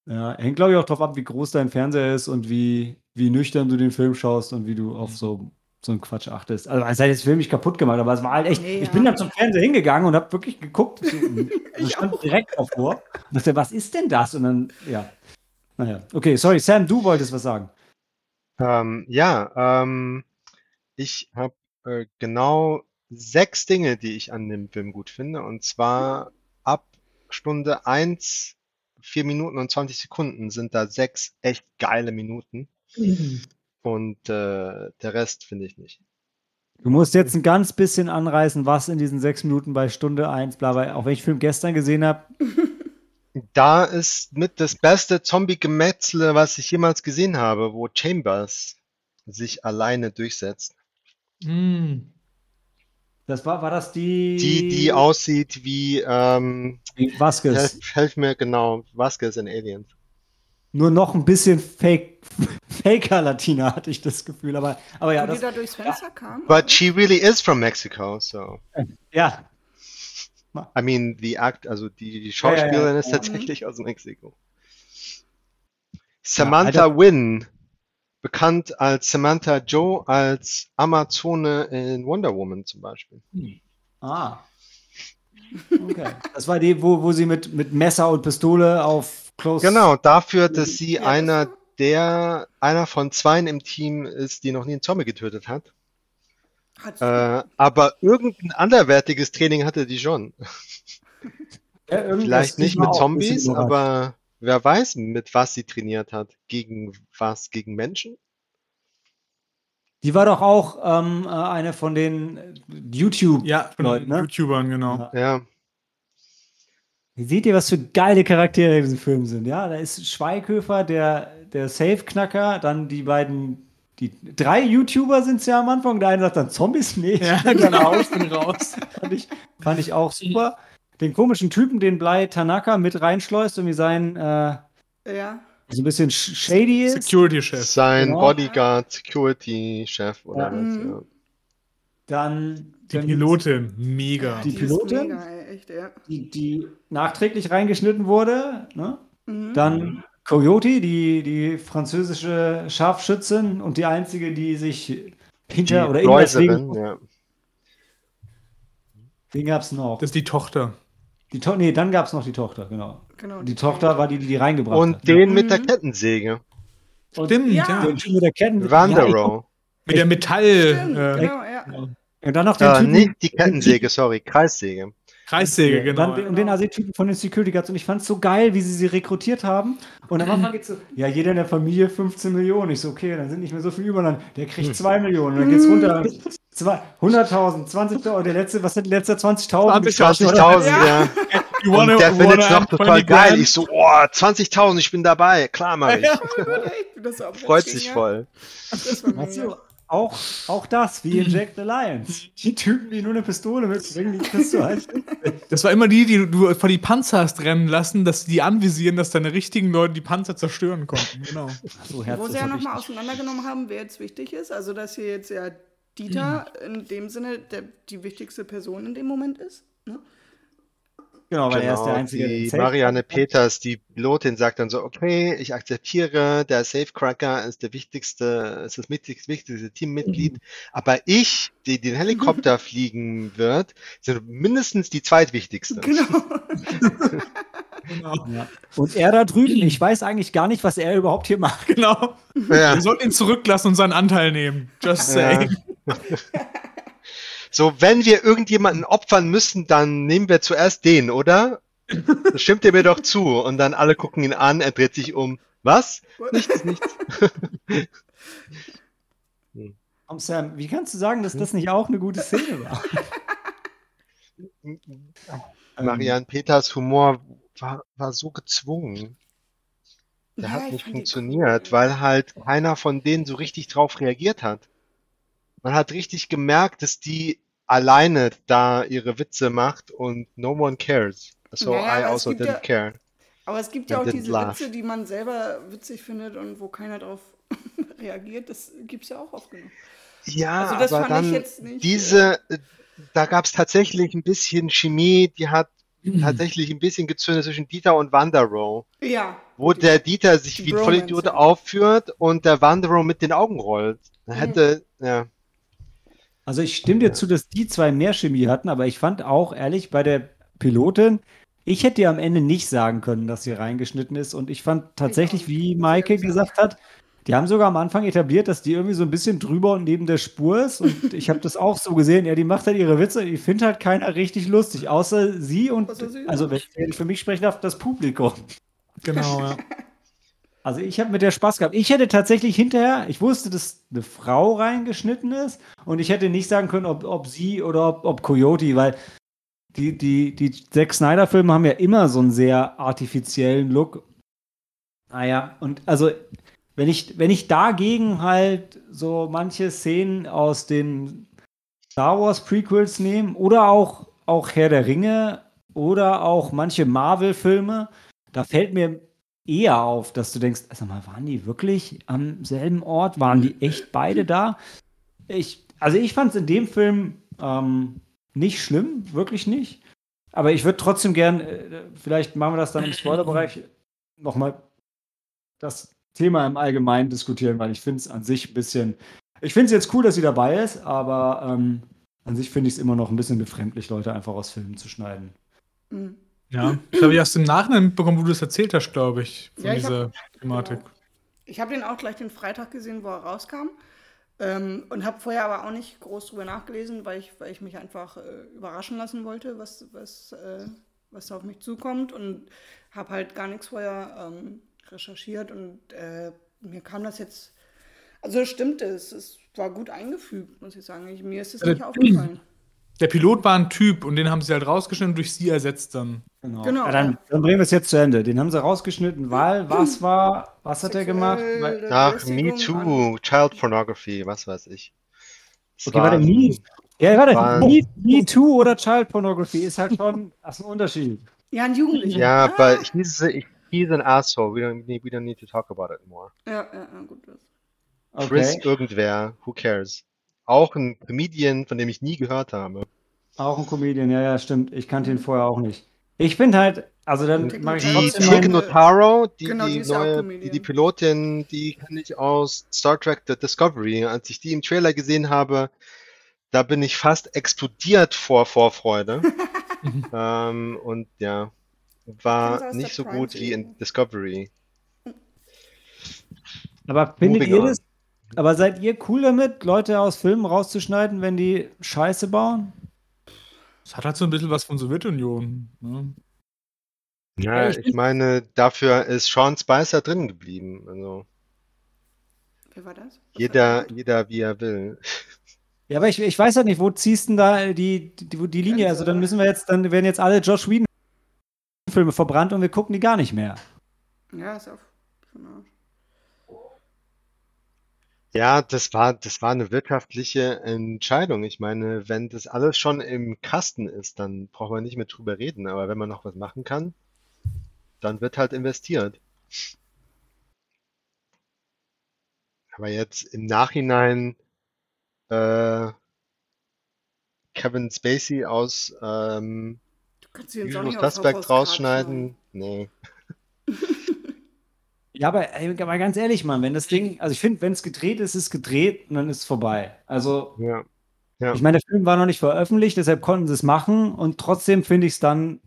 Ja, hängt glaube ich auch drauf ab, wie groß dein Fernseher ist und wie, wie nüchtern du den Film schaust und wie du auf so, so einen Quatsch achtest. Also es hat jetzt Film nicht kaputt gemacht, aber es war halt echt. Nee, ich ja. bin dann zum Fernseher hingegangen und habe wirklich geguckt. [LAUGHS] ich stand direkt davor. Und dachte, was ist denn das? Und dann, ja. Naja, okay, sorry, Sam, du wolltest was sagen. Ähm, ja, ähm, ich habe äh, genau sechs Dinge, die ich an dem Film gut finde. Und zwar ab Stunde 1, 4 Minuten und 20 Sekunden sind da sechs echt geile Minuten. Mhm. Und äh, der Rest finde ich nicht. Du musst jetzt ein ganz bisschen anreißen, was in diesen sechs Minuten bei Stunde 1, bla, bla, auch wenn ich den Film gestern gesehen habe, [LAUGHS] Da ist mit das beste Zombie-Gemetzle, was ich jemals gesehen habe, wo Chambers sich alleine durchsetzt. Mm. Das war, war das die. Die, die aussieht wie, ähm, Vasquez. helf, helf mir genau, Vasquez in Aliens. Nur noch ein bisschen Fake, [LAUGHS] Faker Latina hatte ich das Gefühl, aber, aber ja, Wo die das, da durchs Fenster kam? But she really is from Mexico, so. ja, I mean, the act, also die, die ja, Schauspielerin ja. ist tatsächlich aus Mexiko. Ja, Samantha Alter. Wynn, bekannt als Samantha Joe, als Amazone in Wonder Woman zum Beispiel. Ah. Okay. Das war die, wo, wo sie mit, mit Messer und Pistole auf Close. Genau, dafür, dass sie Ja, einer der, einer von zweien im Team ist, die noch nie einen Zombie getötet hat. Äh, aber irgendein anderwertiges Training hatte die schon. Ja, Vielleicht nicht mit Zombies, aber wer weiß, mit was sie trainiert hat. Gegen was? Gegen Menschen? Die war doch auch ähm, äh, eine von den YouTube. Ja, ne? YouTubern, genau. Ja. Ja. Seht ihr, was für geile Charaktere in diesem Film sind? Ja, da ist Schweighöfer, der, der Safe-Knacker, dann die beiden, die drei YouTuber sind es ja am Anfang. Der eine sagt dann Zombies, nee, Ja, [LAUGHS] ich bin genau, raus. ich bin raus. fand, ich, fand ich auch super. Den komischen Typen, den Blei Tanaka mit reinschleust, irgendwie sein, äh, ja. so ein bisschen sh- shady ist. Security-Chef. Sein Genau. Bodyguard, Security-Chef oder Ja. was, Mhm. ja. Dann Die dann Pilotin, mega. Die Pilotin? Mega, ey, echt, ja. die, die nachträglich reingeschnitten wurde. Ne? Mhm. Dann Coyote, die, die französische Scharfschützin und die einzige, die sich hinter Die oder in das Ding. ja. Den gab es noch. Das ist die Tochter. Die to nee, dann gab es noch die Tochter, genau. Genau, Die Tochter war die, die die reingebracht Und hat. den mit der Mhm. Kettensäge. Und Stimmt, Ja. ja. den Typ mit der Ketten. Wanderow. Mit der Metall. Stimmt, Äh, genau, ja. Und dann noch den Äh, Typen. nicht die Kettensäge, sorry, Kreissäge. Kreissäge, genau. Dann, und den Asi-Typen von den Security Guards. Und ich fand es so geil, wie sie sie rekrutiert haben. Und am Anfang [LAUGHS] geht's so, ja, jeder in der Familie 15 Millionen. Ich so, okay, dann sind nicht mehr so viel über. Dann, der kriegt 2 Millionen. Und dann geht's runter. Zwei- 100.000, 20.000. Der letzte, was sind die letzte? 20.000? 20.000, ja. [LAUGHS] You Und der findet es noch total 20 geil. grand? Ich so, oh, 20.000, ich bin dabei. Klar, mach [LAUGHS] ich. Gott, ey, ich bin das auch Freut sich ja. voll. Das war. Auch, auch das, wie in Jack the Lions. [LAUGHS] Die Typen, die nur eine Pistole mitbringen, die kriegst du halt. Das war immer die, die du vor die Panzer hast rennen lassen, dass die anvisieren, dass deine richtigen Leute die Panzer zerstören konnten. Genau. [LAUGHS] So, Herz Wo sie ja nochmal auseinandergenommen haben, wer jetzt wichtig ist. Also, dass hier jetzt ja Dieter in dem Sinne der, die wichtigste Person in dem Moment ist. Ne? Genau, weil er ist der Genau, Einzige, die Marianne. Peters, die Pilotin, sagt dann so, okay, ich akzeptiere, der Safecracker ist der wichtigste, ist das wichtigste, wichtigste Teammitglied, Mhm. aber ich, die den Helikopter [LAUGHS] fliegen wird, sind mindestens die zweitwichtigste. Genau. [LAUGHS] genau. Ja. Und er da drüben, ich weiß eigentlich gar nicht, was er überhaupt hier macht. genau. Ja. Wir sollten ihn zurücklassen und seinen Anteil nehmen. Just Ja. [LAUGHS] So, wenn wir irgendjemanden opfern müssen, dann nehmen wir zuerst den, oder? Das stimmt ihr mir doch zu. Und dann alle gucken ihn an, er dreht sich um. Was? Nichts, nichts. [LAUGHS] Komm, Sam, wie kannst du sagen, dass das nicht auch eine gute Szene war? [LAUGHS] Marianne Peters Humor war, war so gezwungen. Der Ja, hat ich nicht funktioniert, weil halt keiner von denen so richtig drauf reagiert hat. Man hat richtig gemerkt, dass die alleine da ihre Witze macht und no one cares. So Naja, I aber es also gibt didn't ja- care. Aber es gibt ja auch diese laugh. Witze, die man selber witzig findet und wo keiner drauf [LAUGHS] reagiert. Das gibt es ja auch oft genug. Ja, Also das aber fand ich dann jetzt nicht, diese, äh, da gab es tatsächlich ein bisschen Chemie, die hat Mhm. tatsächlich ein bisschen gezündet zwischen Dieter und Wanderow, Ja. wo der Dieter sich die wie ein Vollidiot aufführt und der Wanderow mit den Augen rollt. Da Mhm. hätte, ja. Also ich stimme dir zu, dass die zwei mehr Chemie hatten, aber ich fand auch ehrlich bei der Pilotin, ich hätte ihr am Ende nicht sagen können, dass sie reingeschnitten ist. Und ich fand tatsächlich, wie Maike gesagt hat, die haben sogar am Anfang etabliert, dass die irgendwie so ein bisschen drüber und neben der Spur ist. Und ich habe das auch so gesehen. Ja, die macht halt ihre Witze. Ich finde halt keiner richtig lustig, außer sie und, also wenn ich für mich sprechen darf, das Publikum. Genau, ja. [LAUGHS] Also ich habe mit der Spaß gehabt. Ich hätte tatsächlich hinterher, ich wusste, dass eine Frau reingeschnitten ist und ich hätte nicht sagen können, ob, ob sie oder ob, ob Coyote, weil die, die, die Zack Snyder-Filme haben ja immer so einen sehr artifiziellen Look. Naja, und also wenn ich, wenn ich dagegen halt so manche Szenen aus den Star Wars Prequels nehmen oder auch, auch Herr der Ringe oder auch manche Marvel-Filme, da fällt mir eher auf, dass du denkst, sag mal, waren die wirklich am selben Ort? Waren die echt beide da? Ich, also ich fand es in dem Film ähm, nicht schlimm, wirklich nicht. Aber ich würde trotzdem gern, äh, vielleicht machen wir das dann im Spoilerbereich, [CLEARS THROAT] nochmal das Thema im Allgemeinen diskutieren, weil ich finde es an sich ein bisschen. Ich finde es jetzt cool, dass sie dabei ist, aber ähm, an sich finde ich es immer noch ein bisschen befremdlich, Leute einfach aus Filmen zu schneiden. Mhm. Ja, ich habe erst im Nachhinein mitbekommen, wo du es erzählt hast, glaube ich, von ja, ich dieser hab, Thematik. Genau. Ich habe den auch gleich den Freitag gesehen, wo er rauskam. Ähm, und habe vorher aber auch nicht groß drüber nachgelesen, weil ich, weil ich mich einfach äh, überraschen lassen wollte, was, was, äh, was da auf mich zukommt. Und habe halt gar nichts vorher ähm, recherchiert. Und äh, mir kam das jetzt. Also stimmt es, es war gut eingefügt, muss ich sagen. Ich, mir ist es nicht aufgefallen. Der Pilot war ein Typ und den haben sie halt rausgeschnitten und durch sie ersetzt dann. Genau. genau. Ja, dann, dann, bringen wir es jetzt zu Ende. Den haben sie rausgeschnitten, weil was [LAUGHS] war, was hat er gemacht? Ach, Me Too, Child Pornography, was weiß ich. Das okay, warte, Me, ja, warte, Me, Me Too oder Child Pornography ist halt schon das ist ein Unterschied. Ja, ein Jugendlicher. Ja, aber ah. he's, he's an asshole. We don't, we don't need to talk about it more. Ja, ja, ja gut. Okay. Chris irgendwer, who cares? Auch ein Comedian, von dem ich nie gehört habe. Auch ein Comedian, ja, ja, stimmt. Ich kannte ihn vorher auch nicht. Ich finde halt, also dann mache ich die Tig Notaro, die, genau, die, die, neue, die, die, Pilotin, die kenne ich aus Star Trek The Discovery. Als ich die im Trailer gesehen habe, da bin ich fast explodiert vor Vorfreude. [LAUGHS] ähm, und ja, war nicht so gut wie in Discovery. Aber findet Moving ihr das, aber seid ihr cool damit, Leute aus Filmen rauszuschneiden, wenn die Scheiße bauen? Es hat halt so ein bisschen was von Sowjetunion. Ne? Ja, ich meine, dafür ist Sean Spicer drin geblieben. Also. Wer war das? Was jeder, jeder wie er will. Ja, aber ich, ich weiß halt nicht, wo ziehst du da die, die, die Linie? Also dann müssen wir jetzt, dann werden jetzt alle Josh Whedon Filme verbrannt und wir gucken die gar nicht mehr. Ja, ist auch von Arsch. Ja, das war, das war eine wirtschaftliche Entscheidung. Ich meine, wenn das alles schon im Kasten ist, dann braucht man nicht mehr drüber reden. Aber wenn man noch was machen kann, dann wird halt investiert. Aber jetzt im Nachhinein äh, Kevin Spacey aus ähm, Du kannst ihn jetzt auch nicht rausschneiden, nee. Ja, aber, aber ganz ehrlich, Mann, wenn das Ding, also ich finde, wenn es gedreht ist, ist es gedreht und dann ist es vorbei. Also, ja. Ja. ich meine, der Film war noch nicht veröffentlicht, deshalb konnten sie es machen und trotzdem finde ich es dann,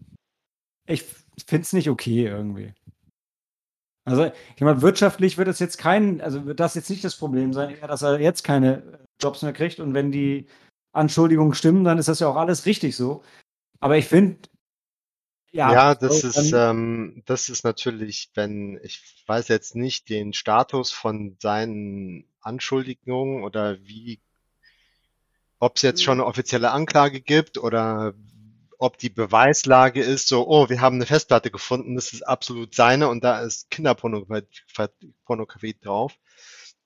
ich finde es nicht okay irgendwie. Also, ich meine, wirtschaftlich wird es jetzt kein, also wird das jetzt nicht das Problem sein, dass er jetzt keine Jobs mehr kriegt und wenn die Anschuldigungen stimmen, dann ist das ja auch alles richtig so. Aber ich finde, ja, Ja, das ist, ähm, das ist natürlich, wenn ich weiß jetzt nicht den Status von seinen Anschuldigungen oder wie, ob es jetzt schon eine offizielle Anklage gibt oder ob die Beweislage ist, so, oh, wir haben eine Festplatte gefunden, das ist absolut seine und da ist Kinderpornografie drauf,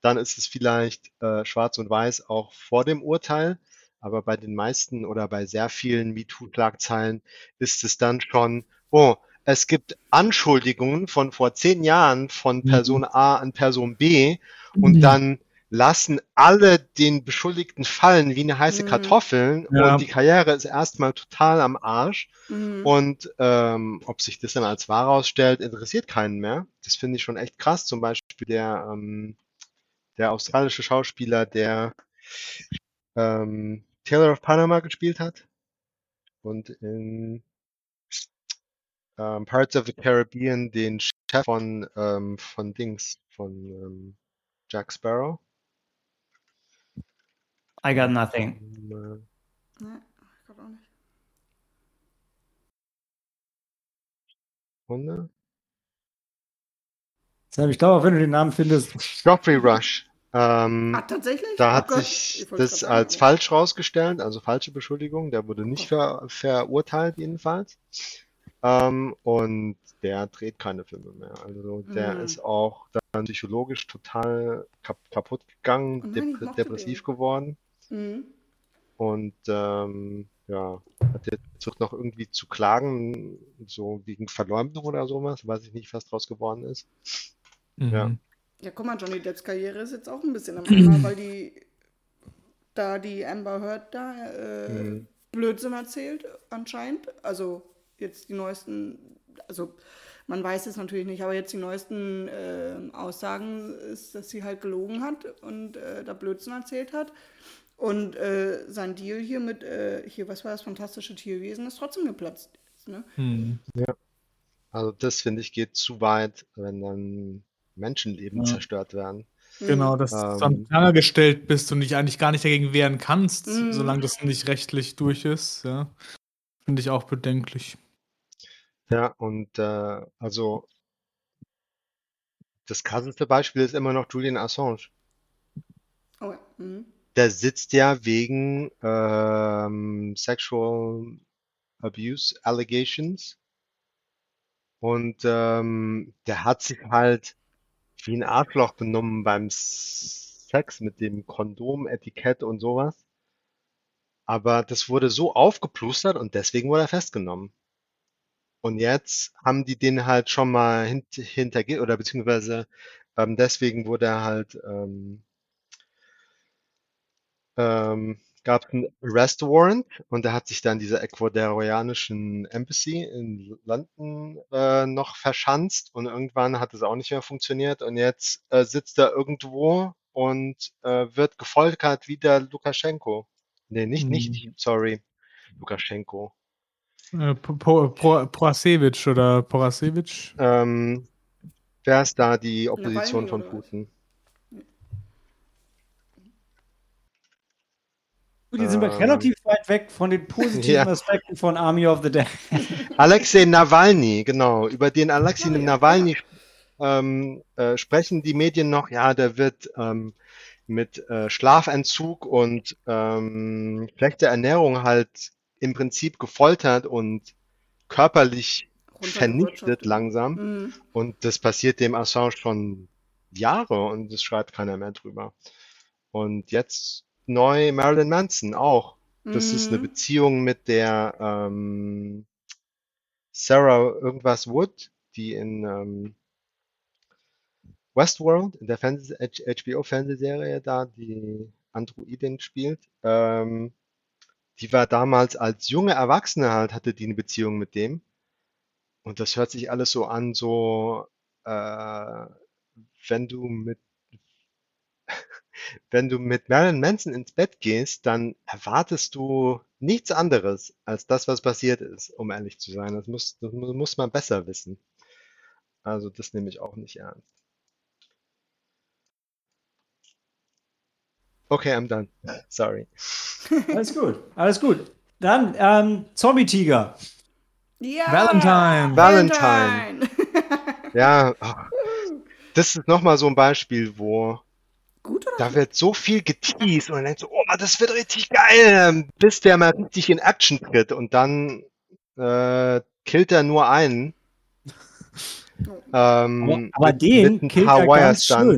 dann ist es vielleicht äh, schwarz und weiß auch vor dem Urteil. Aber bei den meisten oder bei sehr vielen MeToo-Schlagzeilen ist es dann schon, oh, es gibt Anschuldigungen von vor zehn Jahren von mhm. Person A an Person B und mhm. dann lassen alle den Beschuldigten fallen wie eine heiße mhm. Kartoffel ja. und die Karriere ist erstmal total am Arsch. Mhm. Und ähm, ob sich das dann als wahr ausstellt, interessiert keinen mehr. Das finde ich schon echt krass. Zum Beispiel der, ähm, der australische Schauspieler, der ähm, Taylor of Panama gespielt hat und in ähm, Pirates of the Caribbean den Chef von, ähm, von Dings, von ähm, Jack Sparrow. I got nothing. Ähm, äh, nee, ich glaube auch nicht. Hunde? Ich glaube, wenn du den Namen findest. Geoffrey Rush. Ähm, ah, tatsächlich? Da hat oh sich das als falsch rausgestellt, also falsche Beschuldigung. Der wurde nicht ver verurteilt, jedenfalls. Ähm, und der dreht keine Filme mehr. Also der mhm. ist auch dann psychologisch total kap kaputt gegangen, oh nein, dep depressiv den. geworden. Mhm. und ähm, ja, hat jetzt noch irgendwie zu klagen, so wegen Verleumdung oder sowas, weiß ich nicht, was draus geworden ist. Mhm. Ja. Ja, guck mal, Johnny Depps Karriere ist jetzt auch ein bisschen am Ende, [CLEARS THROAT] weil die da die Amber Heard da äh, Mhm. Blödsinn erzählt, anscheinend. Also jetzt die neuesten, also man weiß es natürlich nicht, aber jetzt die neuesten äh, Aussagen ist, dass sie halt gelogen hat und äh, da Blödsinn erzählt hat. Und äh, sein Deal hier mit, äh, hier, was war das fantastische Tierwesen, ist trotzdem geplatzt. Ne? Mhm. Also das finde ich geht zu weit, wenn dann Menschenleben Ja. zerstört werden. Genau, dass du Ähm. an Pranger gestellt bist und dich eigentlich gar nicht dagegen wehren kannst, Mhm. solange das nicht rechtlich durch ist. Ja. Finde ich auch bedenklich. Ja, und äh, also das krasseste Beispiel ist immer noch Julian Assange. Oh ja. Mhm. Der sitzt ja wegen ähm, Sexual Abuse Allegations und ähm, der hat sich halt wie ein Arschloch benommen beim Sex mit dem Kondom-Etikett und sowas. Aber das wurde so aufgeplustert und deswegen wurde er festgenommen. Und jetzt haben die den halt schon mal hint hinterge oder beziehungsweise ähm, deswegen wurde er halt ähm, ähm, gab es einen Arrest Warrant und er hat sich dann dieser ecuadorianischen Embassy in London äh, noch verschanzt und irgendwann hat es auch nicht mehr funktioniert und jetzt äh, sitzt er irgendwo und äh, wird gefoltert wie der Lukaschenko. Nee, nicht, nicht, sorry, Lukaschenko. Äh, Po- Po- Pro- Porasewitsch oder Porasewitsch? Ähm, wer ist da die Opposition Nawalny von oder Putin? Die sind wir Ähm. relativ weit weg von den positiven [LAUGHS] Ja. Aspekten von Army of the Dead. [LAUGHS] Alexei Nawalny, genau. Über den Alexei Ja, ja, Nawalny ähm, äh, sprechen die Medien noch. Ja, der wird ähm, mit äh, Schlafentzug und ähm, schlechter Ernährung halt im Prinzip gefoltert und körperlich vernichtet langsam. Mhm. Und das passiert dem Assange schon Jahre und es schreibt keiner mehr drüber. Und jetzt neu Marilyn Manson auch. Das ist eine Mhm. Beziehung mit der ähm, Sarah irgendwas Wood, die in ähm, Westworld, in der Fernseh HBO-Fernsehserie da, die Androidin spielt. Ähm, die war damals als junge Erwachsene halt, hatte die eine Beziehung mit dem. Und das hört sich alles so an, so, äh, wenn du mit wenn du mit Marilyn Manson ins Bett gehst, dann erwartest du nichts anderes als das, was passiert ist, um ehrlich zu sein. Das muss, das mu- muss man besser wissen. Also das nehme ich auch nicht ernst. Okay, I'm done. Sorry. Alles gut, alles gut. Dann ähm, Zombie-Tiger. Ja! Valentine. Valentine. [LAUGHS] Ja, ach, das ist nochmal so ein Beispiel, wo Gut oder? da wird so viel geteased und man denkt so, oh, das wird richtig geil, bis der mal richtig in Action tritt und dann äh, killt er nur einen. [LAUGHS] Ähm, Aber- aber mit, den mit ein killt paar er ganz schön.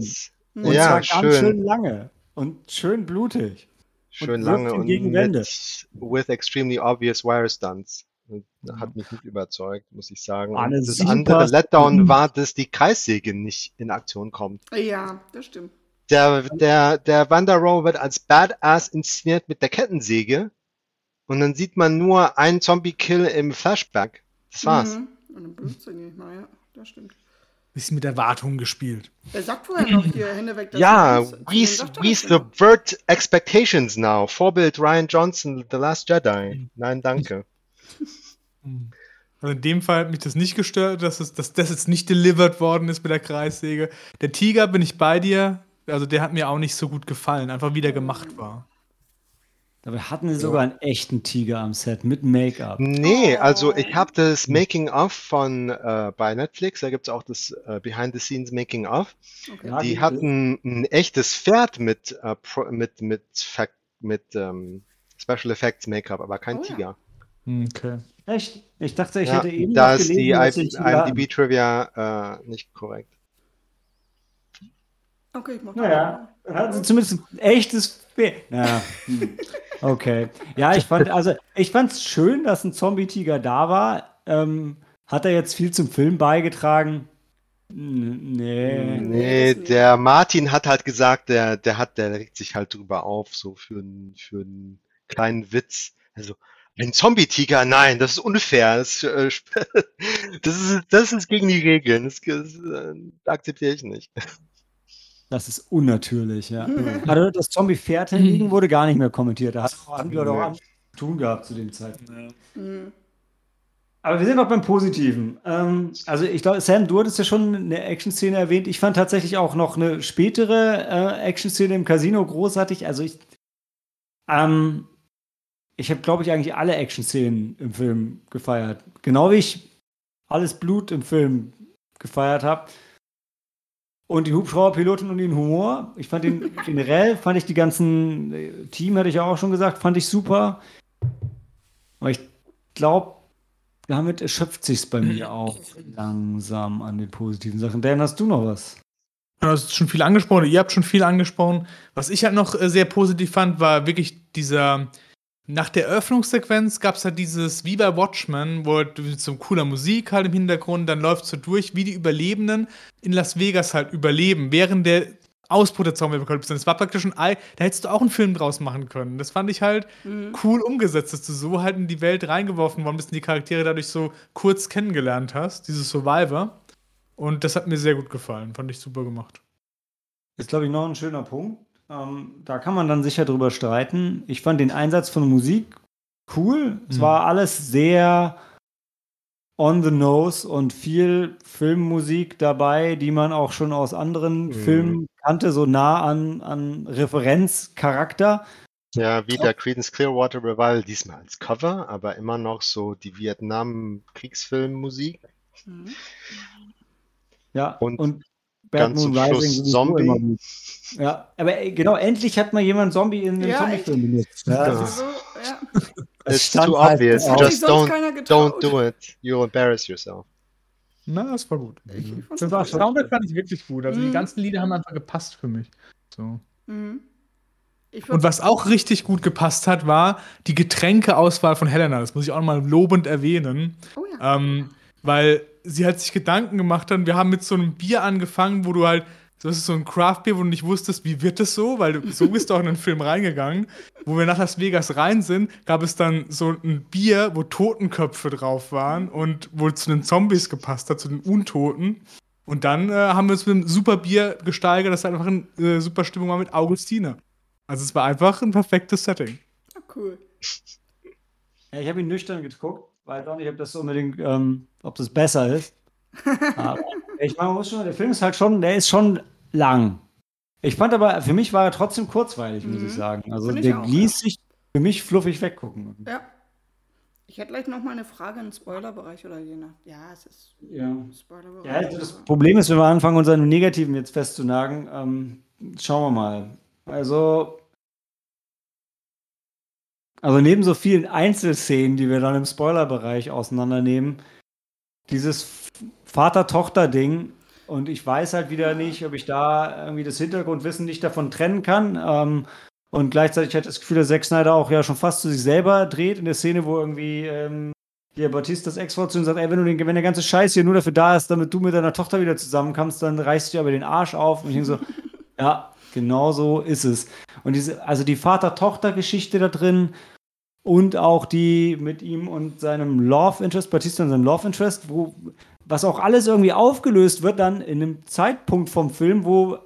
Und Ja, zwar ganz schön. schön lange und schön blutig. Schön und lange und gegen Wände. mit with extremely obvious wire stunts. Hat mich nicht überzeugt, muss ich sagen. Eine Und das andere. Letdown war, dass die Kreissäge nicht in Aktion kommt. Ja, das stimmt. Der, der, der Wanderer wird als Badass inszeniert mit der Kettensäge. Und dann sieht man nur einen Zombie-Kill im Flashback. Das war's. Mhm. Und dann benutzt er nicht mal, ja, das stimmt. Bisschen mit Erwartungen gespielt. Er sagt vorher noch hier, Hände weg. das Ja, Herz. we, Deswegen sagt we das ja noch. subvert expectations now. Vorbild Ryan Johnson, The Last Jedi. Nein, danke. Also in dem Fall hat mich das nicht gestört, dass, es, dass das jetzt nicht delivered worden ist mit der Kreissäge. Der Tiger bin ich bei dir. Also der hat mir auch nicht so gut gefallen, einfach wie der gemacht war. Dabei hatten sie sogar einen echten Tiger am Set mit Make-up. Nee, also Oh. ich habe das Making-of von äh, bei Netflix, da gibt's auch das äh, Behind-the-Scenes Making-of. Okay. Ja, Die hatten ein echtes Pferd mit, äh, Pro- mit, mit, mit ähm, Special Effects Make-up, aber kein Oh ja. Tiger. Hm, Okay. Echt? Ich dachte, ich Ja, hätte eben da noch ist die gelesen, IMDb-Trivia äh, nicht korrekt. Okay, ich mach Naja, hatten sie zumindest ein echtes Pferd. Naja, hm. Okay. Ja, ich fand, also ich fand es schön, dass ein Zombie-Tiger da war. Ähm, hat er jetzt viel zum Film beigetragen? Nee. Nee, der Martin hat halt gesagt, der, der hat, der regt sich halt drüber auf, so für einen, für einen kleinen Witz. Also, ein Zombie-Tiger, nein, das ist unfair. Das, äh, [LAUGHS] das, ist, das ist gegen die Regeln. Das, das äh, akzeptiere ich nicht. Das ist unnatürlich, ja. Also das Zombie-Pferd hingegen wurde gar nicht mehr kommentiert. Da haben wir doch am tun gehabt zu dem Zeitpunkt. Mhm. Aber wir sind noch beim Positiven. Ähm, also ich glaube, Sam, du hattest ja schon eine Action-Szene erwähnt. Ich fand tatsächlich auch noch eine spätere äh, Action-Szene im Casino großartig. Also ich, ähm, ich habe, glaube ich, eigentlich alle Action-Szenen im Film gefeiert. Genau wie ich alles Blut im Film gefeiert habe. Und die Hubschrauberpiloten und den Humor. Ich fand den [LAUGHS] generell, fand ich die ganzen äh, Team, hatte ich ja auch schon gesagt, fand ich super. Aber ich glaube, damit erschöpft sich bei mir [CLEARS THROAT] auch langsam an den positiven Sachen. Dan, hast du noch was? Du hast schon viel angesprochen, ihr habt schon viel angesprochen. Was ich halt noch äh, sehr positiv fand, war wirklich dieser, nach der Eröffnungssequenz gab es halt dieses, wie bei Watchmen, wo halt mit so cooler Musik halt im Hintergrund, dann läuft so durch, wie die Überlebenden in Las Vegas halt überleben, während der Ausbruch der Zombie-Apokalypse. Das war praktisch ein Ei, da hättest du auch einen Film draus machen können. Das fand ich halt Mhm. cool umgesetzt, dass du so halt in die Welt reingeworfen worden bist und die Charaktere dadurch so kurz kennengelernt hast, dieses Survivor. Und das hat mir sehr gut gefallen, fand ich super gemacht. Ist, glaube ich, noch ein schöner Punkt. Ähm, da kann man dann sicher drüber streiten. Ich fand den Einsatz von Musik cool. Es Mhm. war alles sehr on the nose und viel Filmmusik dabei, die man auch schon aus anderen Mhm. Filmen kannte, so nah an, an Referenzcharakter. Ja, wie der Creedence Clearwater Revival, diesmal als Cover, aber immer noch so die Vietnam-Kriegsfilmmusik. Mhm. Ja, Und und Bad ganz Moon Schluss Rising sowieso Zombie. immer gut. Ja, aber äh, genau, endlich hat mal jemand Zombie in einem Ja, Zombie-Film benutzt. Ja, Ja. das ist- Also, ja. It's too halt obvious. auch. Hat sich Just sonst don't, don't do it. You'll embarrass yourself. Na, das war gut. Ich fand's Das war. Soundtrack fand ich wirklich gut. Also die Mhm. ganzen Lieder haben einfach gepasst für mich. So. Mhm. Und was auch richtig gut gepasst hat, war die Getränkeauswahl von Helena. Das muss ich auch mal lobend erwähnen. oh ja. Ähm, weil sie hat sich Gedanken gemacht und wir haben mit so einem Bier angefangen, wo du halt, das ist so ein Craft-Bier, wo du nicht wusstest, wie wird es so, weil du, so bist du auch in den Film reingegangen. Wo wir nach Las Vegas rein sind, gab es dann so ein Bier, wo Totenköpfe drauf waren und wo zu den Zombies gepasst hat, zu den Untoten. Und dann äh, haben wir uns mit einem super Bier gesteigert, das einfach eine äh, super Stimmung war mit Augustine. Also es war einfach ein perfektes Setting. Ah, cool. Ja, ich habe ihn nüchtern geguckt, weiß auch nicht, ob das unbedingt, ähm, ob das besser ist. [LAUGHS] Aber ich meine, man muss schon, der Film ist halt schon, der ist schon lang. Ich fand aber, für mich war er trotzdem kurzweilig, muss Mhm. ich sagen. Also ich der auch, ließ sich für mich fluffig weggucken. Ja. Ich hätte gleich noch mal eine Frage im Spoilerbereich oder je nach. Ja, es ist Ja. Spoilerbereich. Ja, also das Problem ist, wenn wir anfangen, unsere Negativen jetzt festzunagen, ähm, schauen wir mal. Also, also neben so vielen Einzelszenen, die wir dann im Spoilerbereich auseinandernehmen, dieses Vater-Tochter-Ding, und ich weiß halt wieder nicht, ob ich da irgendwie das Hintergrundwissen nicht davon trennen kann. Ähm, und gleichzeitig ich das Gefühl, dass Zack Snyder auch ja schon fast zu sich selber dreht in der Szene, wo irgendwie ähm, hier Batistas Ex-Frau zu ihm sagt, ey, wenn, du den, wenn der ganze Scheiß hier nur dafür da ist, damit du mit deiner Tochter wieder zusammenkommst, dann reißt du dir aber den Arsch auf. Und ich denke so, [LAUGHS] ja, genau so ist es. Und diese, also die Vater-Tochter-Geschichte da drin und auch die mit ihm und seinem Love Interest, Batista und seinem Love Interest, wo, was auch alles irgendwie aufgelöst wird dann in einem Zeitpunkt vom Film, wo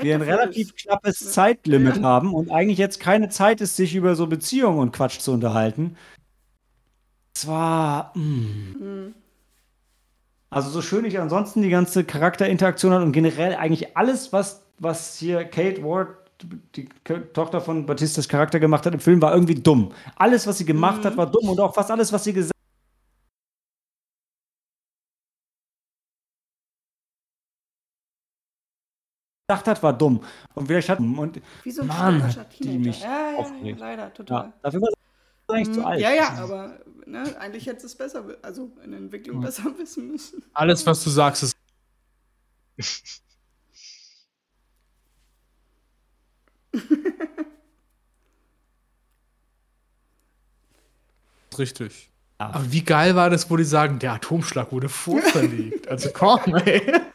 wir ein relativ ist. knappes Ja. Zeitlimit Ja. haben und eigentlich jetzt keine Zeit ist, sich über so Beziehungen und Quatsch zu unterhalten. Zwar, mh. Mhm. also so schön ich ansonsten die ganze Charakterinteraktion hat und generell eigentlich alles, was, was hier Kate Ward, die Tochter von Batistas Charakter gemacht hat im Film, war irgendwie dumm. Alles, was sie gemacht hat, war dumm und auch fast alles, was sie gesagt hat, war dumm. Und vielleicht hat und Wie so ein Mann, hat die mich ja, ja, ja, leider, total. ja, dafür war sie eigentlich zu Mhm. alt. Ja, ja, aber ne, eigentlich hätte es besser, also in der Entwicklung besser wissen müssen. Alles, was du sagst, ist. [LAUGHS] [LAUGHS] Richtig. Ach. Aber wie geil war das, wo die sagen, der Atomschlag wurde vorverlegt. also komm, ey. [LAUGHS]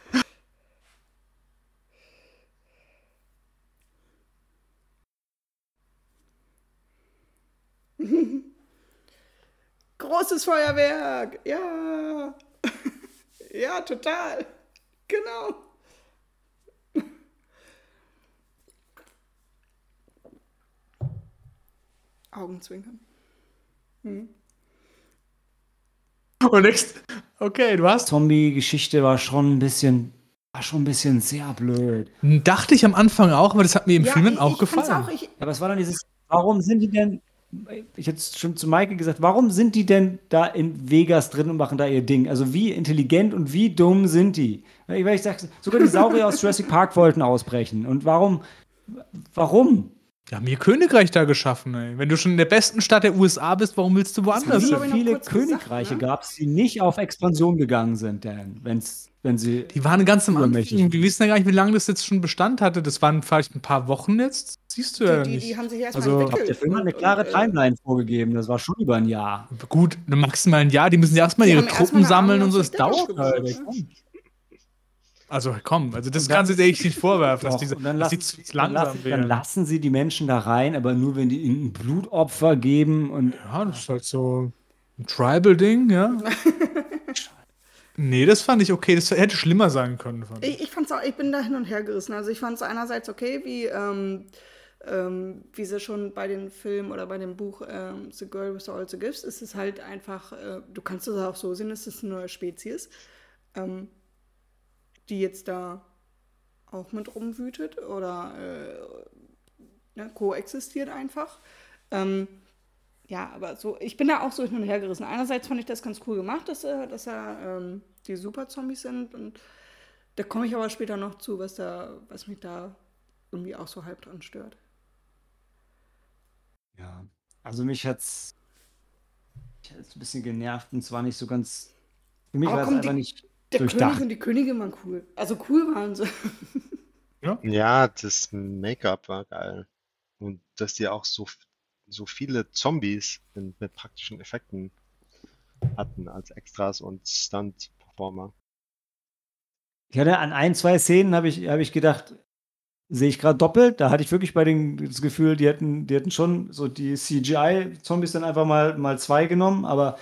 Großes Feuerwerk! Ja! [LAUGHS] ja, total! Genau! Augenzwinkern. Hm. Und next, okay, du hast. Zombie-Geschichte war schon ein bisschen, war schon ein bisschen sehr blöd. Dachte ich am Anfang auch, aber das hat mir im ja, Film auch gefallen. Auch, ich, ja, aber es war dann dieses, warum sind die denn, ich hätte schon zu Maike gesagt, warum sind die denn da in Vegas drin und machen da ihr Ding? Also wie intelligent und wie dumm sind die? Weil ich sage, sogar die Saurier aus Jurassic Park wollten ausbrechen. Und warum? Warum? Die haben ihr Königreich da geschaffen, ey. Wenn du schon in der besten Stadt der USA bist, warum willst du woanders hin? Wie viele Königreiche ne? gab es, die nicht auf Expansion gegangen sind, denn, wenn's, wenn sie. Die waren ganz am Anfang. Wir wissen ja gar nicht, wie lange das jetzt schon Bestand hatte. Das waren vielleicht ein paar Wochen jetzt. Siehst du die, ja die, nicht. Die haben sich erst also, entwickelt. Der Film hat eine klare äh, Timeline vorgegeben. Das war schon über ein Jahr. Gut, maximal ein Jahr. Die müssen ja erstmal ihre Truppen sammeln und so. Das dauert halt. Also komm, also das kannst du dir echt nicht vorwerfen, dass diese, dann, lassen, dass die langsam dann, lassen, dann lassen sie die Menschen da rein, aber nur wenn die ihnen Blutopfer geben und. Ja, das ist halt so ein Tribal-Ding, ja. [LAUGHS] nee, das fand ich okay. Das hätte schlimmer sein können. Fand ich. Ich, ich fand's auch, ich bin da hin und her gerissen. Also ich fand es einerseits okay, wie, ähm, ähm, wie sie schon bei den Filmen oder bei dem Buch ähm, The Girl with All the Gifts ist es halt einfach, äh, du kannst es auch so sehen, es ist eine neue Spezies. Ähm, die jetzt da auch mit rumwütet oder äh, ne, koexistiert einfach. Ähm, ja, aber so, ich bin da auch so hin und her gerissen. Einerseits fand ich das ganz cool gemacht, dass, äh, dass er ähm, die Super-Zombies sind und da komme ich aber später noch zu, was da, was mich da irgendwie auch so halb dran stört. Ja, also mich hat's, mich hat's ein bisschen genervt und zwar nicht so ganz. Für mich war es einfach nicht der durchdacht. König und die Königin waren cool. Also cool waren sie. Ja, ja das Make-up war geil. Und dass die auch so, so viele Zombies mit, mit praktischen Effekten hatten als Extras und Stunt-Performer. Ich hatte an ein, zwei Szenen habe ich, hab ich gedacht, sehe ich gerade doppelt. Da hatte ich wirklich bei den das Gefühl, die hätten, die hätten schon so die CGI-Zombies dann einfach mal, mal zwei genommen, aber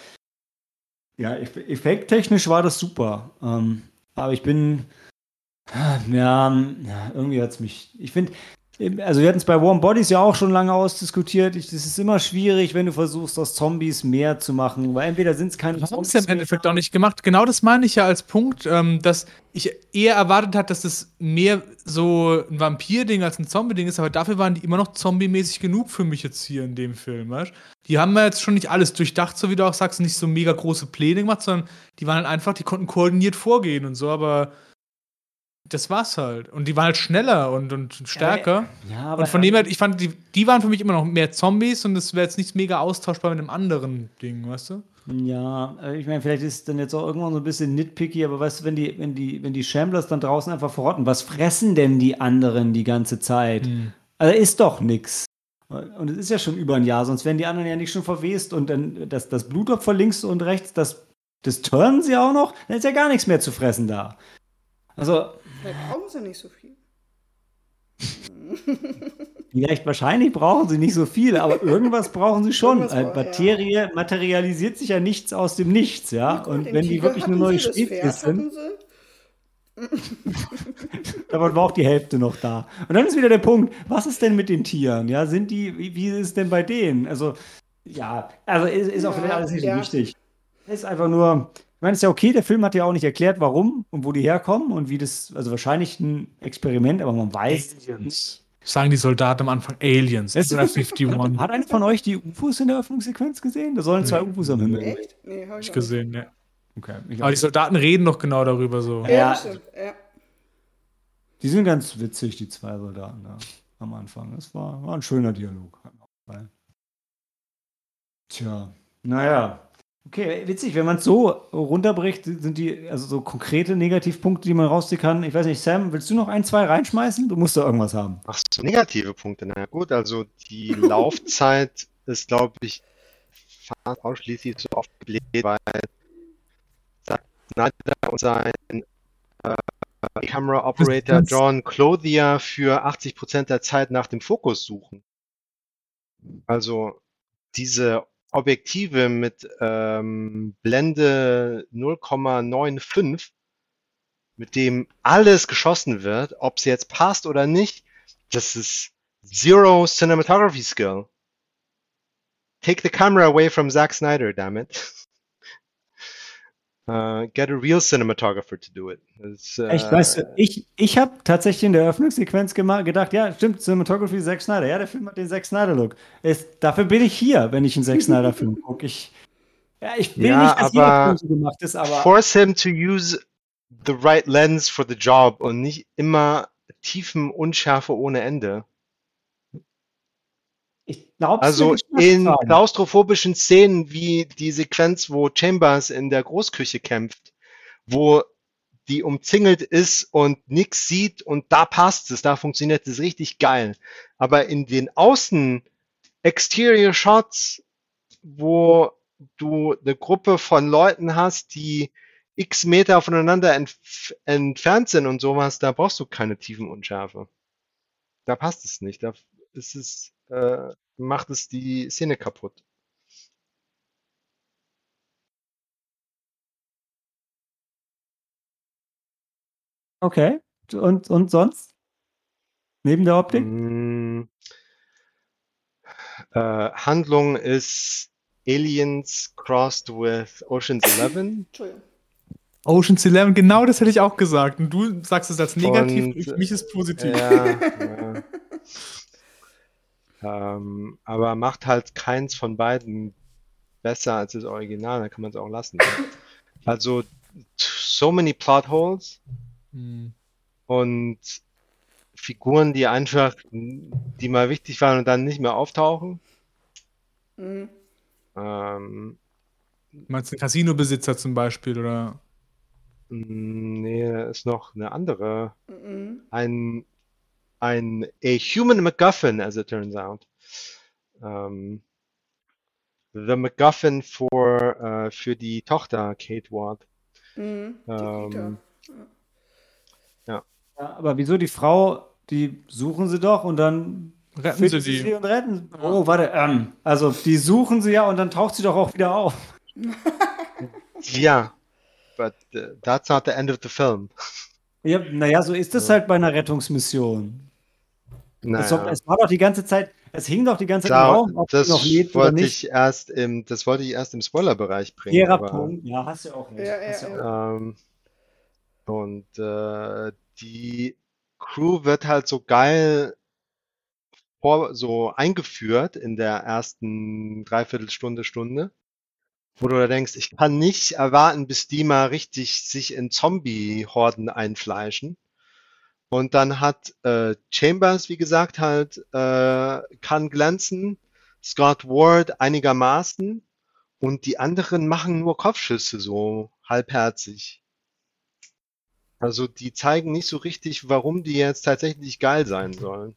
ja, effekttechnisch war das super. Ähm, aber ich bin, ja, irgendwie hat es mich, ich finde, also wir hatten es bei Warm Bodies ja auch schon lange ausdiskutiert. Es ist immer schwierig, wenn du versuchst, aus Zombies mehr zu machen, weil entweder sind es keine das Zombies. Das haben sie im Endeffekt auch nicht gemacht. Genau das meine ich ja als Punkt, ähm, dass ich eher erwartet habe, dass das mehr so ein Vampir-Ding als ein Zombie-Ding ist, aber dafür waren die immer noch zombie-mäßig genug für mich jetzt hier in dem Film. Weißt? Die haben ja jetzt schon nicht alles durchdacht, so wie du auch sagst, nicht so mega große Pläne gemacht, sondern die waren halt einfach, die konnten koordiniert vorgehen und so, aber das war's halt. Und die waren halt schneller und, und stärker. Ja, aber, und von dem her, ich fand, die, die waren für mich immer noch mehr Zombies und das wäre jetzt nichts mega austauschbar mit einem anderen Ding, weißt du? Ja, äh, ich meine, vielleicht ist es dann jetzt auch irgendwann so ein bisschen nitpicky, aber weißt du, wenn die, wenn die, wenn die Shamblers dann draußen einfach verrotten, was fressen denn die anderen die ganze Zeit? Hm. Also ist doch nix. Und es ist ja schon über ein Jahr, sonst wären die anderen ja nicht schon verwest und dann das, das Blutopfer links und rechts, das, das turnen sie auch noch, dann ist ja gar nichts mehr zu fressen da. Also, Vielleicht brauchen sie nicht so viel. [LAUGHS] Vielleicht, wahrscheinlich brauchen sie nicht so viel, aber irgendwas brauchen sie schon. Irgendwas Materie ja. materialisiert sich ja nichts aus dem Nichts, ja. Gut, und wenn die wirklich eine neue Spezies sind. [LAUGHS] Davon war auch die Hälfte noch da. Und dann ist wieder der Punkt, was ist denn mit den Tieren? Ja, sind die, wie, wie ist es denn bei denen? Also, ja, also ist, ist auch ja, vielleicht alles nicht ja. so wichtig. Es ist einfach nur, ich meine, es ist ja okay, der Film hat ja auch nicht erklärt, warum und wo die herkommen und wie das, also wahrscheinlich ein Experiment, aber man weiß. Aliens. Sagen die Soldaten am Anfang Aliens. Es 51. [LAUGHS] Hat einer von euch die UFOs in der Öffnungssequenz gesehen? Da sollen zwei UFOs am Himmel. Echt? Nee, hab ich nicht gesehen, ne. Okay, aber die Soldaten reden doch genau darüber so. Ja, stimmt. Ja. Die sind ganz witzig, die zwei Soldaten da am Anfang. Das war, war ein schöner Dialog. Tja, naja. Okay, witzig, wenn man es so runterbricht, sind die also so konkrete Negativpunkte, die man rausziehen kann. Ich weiß nicht, Sam, willst du noch ein, zwei reinschmeißen? Du musst da irgendwas haben. Ach so, negative Punkte. Na gut, also die [LAUGHS] Laufzeit ist, glaube ich, fast ausschließlich so oft gebläht, weil Zack Snyder und sein äh, Camera Operator John Clothier für 80% der Zeit nach dem Fokus suchen. Also diese Objektive mit ähm, Blende 0,95, mit dem alles geschossen wird, ob es jetzt passt oder nicht, das ist Zero Cinematography Skill. Take the camera away from Zack Snyder, damn it. Uh, get a real cinematographer to do it. Äh, Echt, weißt du, ich, ich habe tatsächlich in der Eröffnungssequenz gedacht, ja, stimmt, Cinematography Zack Snyder. Ja, der Film hat den Zack Snyder-Look. Dafür bin ich hier, wenn ich einen Zack Snyder-Film [LAUGHS] gucke. Ich, ja, ich will ja, nicht, dass jeder Film so gemacht ist, aber. Force him to use the right lens for the job und nicht immer Tiefen Unschärfe ohne Ende. Also in haben. klaustrophobischen Szenen wie die Sequenz, wo Chambers in der Großküche kämpft, wo die umzingelt ist und nichts sieht und da passt es, da funktioniert es richtig geil. Aber in den Außen Exterior Shots, wo du eine Gruppe von Leuten hast, die x Meter voneinander entf entfernt sind und sowas, da brauchst du keine Tiefenunschärfe. Da passt es nicht. Da ist es äh, macht es die Szene kaputt. Okay. Und, und sonst? Neben der Optik? Mm, äh, Handlung ist Aliens crossed with Ocean's Eleven. Ocean's Eleven, genau das hätte ich auch gesagt. Und du sagst es als negativ, und, für mich ist positiv. Ja, ja. [LAUGHS] Ähm, aber macht halt keins von beiden besser als das Original, dann kann man es auch lassen. [COUGHS] Also, so many plot holes mhm. und Figuren, die einfach, die mal wichtig waren und dann nicht mehr auftauchen. Mhm. Ähm, Meinst du einen Casino-Besitzer zum Beispiel, oder? Nee, ist noch eine andere. Mhm. Ein ein a human MacGuffin, as it turns out. Um, the MacGuffin for, uh, für die Tochter Kate Ward. Mhm, ähm, ja. ja. Aber wieso die Frau, die suchen sie doch und dann retten sie sie. sie und retten. Oh, warte, ähm, also die suchen sie ja und dann taucht sie doch auch wieder auf. [LAUGHS] ja, but uh, that's not the end of the film. Ja, naja, so ist es halt bei einer Rettungsmission. Naja. Es, war doch die ganze Zeit, es hing doch die ganze Zeit da, im Raum, ob das noch lebt wollte oder nicht. Ich erst im, das wollte ich erst im Spoilerbereich bringen. Hera Punkt, ja, hast du auch nicht. Ja, ja, ja. Ähm, und äh, die Crew wird halt so geil vor, so eingeführt in der ersten Dreiviertelstunde, Stunde, wo du da denkst, ich kann nicht erwarten, bis die mal richtig sich in Zombie-Horden einfleischen. Und dann hat äh, Chambers, wie gesagt, halt äh, kann glänzen, Scott Ward einigermaßen und die anderen machen nur Kopfschüsse so halbherzig. Also die zeigen nicht so richtig, warum die jetzt tatsächlich geil sein sollen.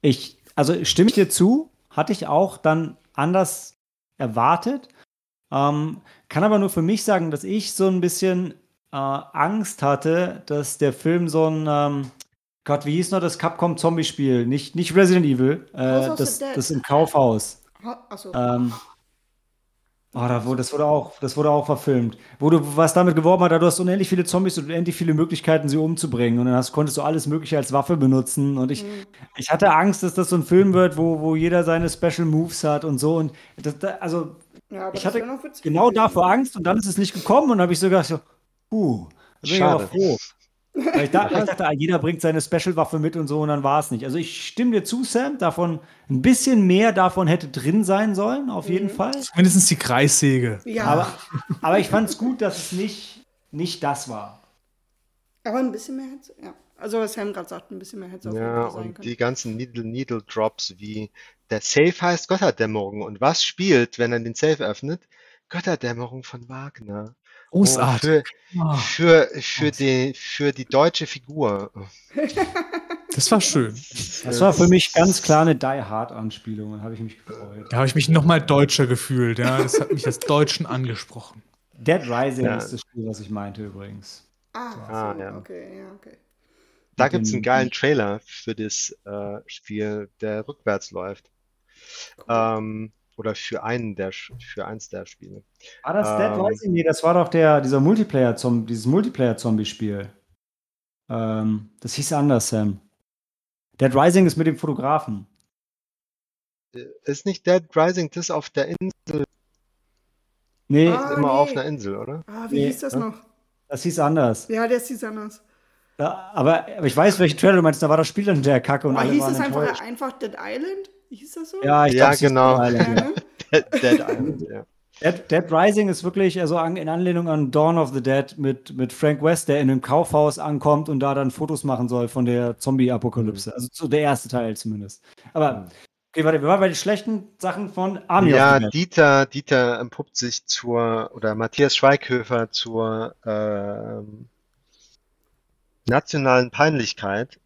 Ich, also stimme ich dir zu, hatte ich auch dann anders erwartet. Ähm, kann aber nur für mich sagen, dass ich so ein bisschen äh, Angst hatte, dass der Film so ein, ähm, Gott, wie hieß noch das Capcom-Zombie-Spiel? Nicht, nicht Resident Evil, äh, das, das im Kaufhaus. Achso. Ähm, oh, da wurde, das, wurde auch, das wurde auch verfilmt. Wo du was damit geworben hat, du hast unendlich viele Zombies und unendlich viele Möglichkeiten, sie umzubringen. Und dann hast, konntest du alles Mögliche als Waffe benutzen. Und ich, mhm. ich hatte Angst, dass das so ein Film wird, wo, wo jeder seine Special Moves hat und so. Und das, also, ja, ich hatte genau davor Angst und dann ist es nicht gekommen und dann habe ich so gedacht, so, puh, bin ich aber froh. Weil ich, da, ich dachte, ah, jeder bringt seine Special-Waffe mit und so und dann war es nicht. Also ich stimme dir zu, Sam, davon ein bisschen mehr davon hätte drin sein sollen, auf jeden mhm. Fall. Mindestens die Kreissäge. Ja. Aber, aber ich fand es gut, dass es nicht, nicht das war. Aber ein bisschen mehr hätte ja. Also was Sam gerade sagt, ein bisschen mehr hätte es auf ja, sein und können. die ganzen Needle-Needle-Drops wie der Safe heißt Götterdämmerung und was spielt, wenn er den Safe öffnet? Götterdämmerung von Wagner. Großartig. Oh, für, für, für, die, für die deutsche Figur. Das war schön. Das war für mich ganz klar eine Die Hard-Anspielung. Da habe ich mich gefreut. Da habe ich mich nochmal deutscher gefühlt. Ja, das hat mich als Deutschen angesprochen. Dead Rising Ja. ist das Spiel, was ich meinte übrigens. Ah, Ah, so, ja. okay, ja, okay. Da gibt es einen geilen Trailer für das äh, Spiel, der rückwärts läuft. Ähm, oder für einen der für eins der Spiele. War das Dead Ähm. Rising? Nee, das war doch der, dieser Multiplayer -Zomb dieses Multiplayer-Zombie-Spiel. Ähm, das hieß anders, Sam. Dead Rising ist mit dem Fotografen. Äh, Ist nicht Dead Rising das auf der Insel, Nee, Ah. immer auf nee. einer Insel, oder? Ah, wie Nee, hieß das ne? noch? das hieß anders. Ja, der ist anders. Ja, aber, aber ich weiß, welchen Trailer du meinst. Da war das Spiel dann der Kacke und Aber alle hieß waren das einfach, enttäuscht. einfach Dead Island? Hieß das so? Ja, ich Ja, glaub, genau. Ja, ne? Dead, Dead Island, ja. Dead, Dead Rising ist wirklich also an, in Anlehnung an Dawn of the Dead mit, mit Frank West, der in einem Kaufhaus ankommt und da dann Fotos machen soll von der Zombie-Apokalypse. Also so der erste Teil zumindest. Aber, okay, warte, wir waren bei den schlechten Sachen von Army Ja, of the Dead. Dieter, Dieter empuppt sich zur, oder Matthias Schweighöfer zur ähm, nationalen Peinlichkeit.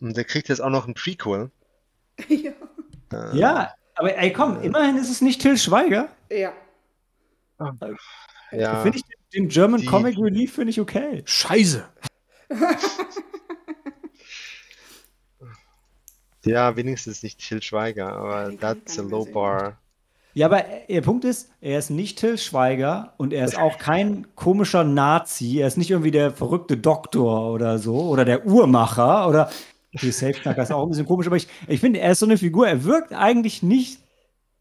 Und der kriegt jetzt auch noch ein Prequel. [LAUGHS] ja. Äh, Ja, aber ey, komm, immerhin ist es nicht Till Schweiger. ja. ja. Finde ich den German Die- Comic Relief finde ich okay. Scheiße. [LAUGHS] Ja, wenigstens nicht Till Schweiger, aber ich that's a low sehen. bar. Ja, aber der Punkt ist, er ist nicht Till Schweiger und er ist auch kein komischer Nazi. Er ist nicht irgendwie der verrückte Doktor oder so oder der Uhrmacher oder okay, Safeknacker ist auch ein bisschen komisch, aber ich, ich finde, er ist so eine Figur. Er wirkt eigentlich nicht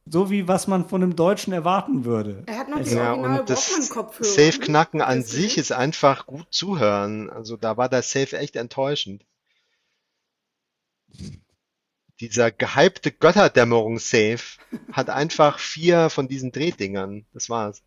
so, wie was man von einem Deutschen erwarten würde. Er hat noch die Also, Ja, original und das Walkman-Kopfhörer. Safe-Knacken an Weißt du sich ist einfach gut zuhören. Also da war der Safe echt enttäuschend. Dieser gehypte Götterdämmerung-Safe hat einfach vier von diesen Drehdingern. Das war's.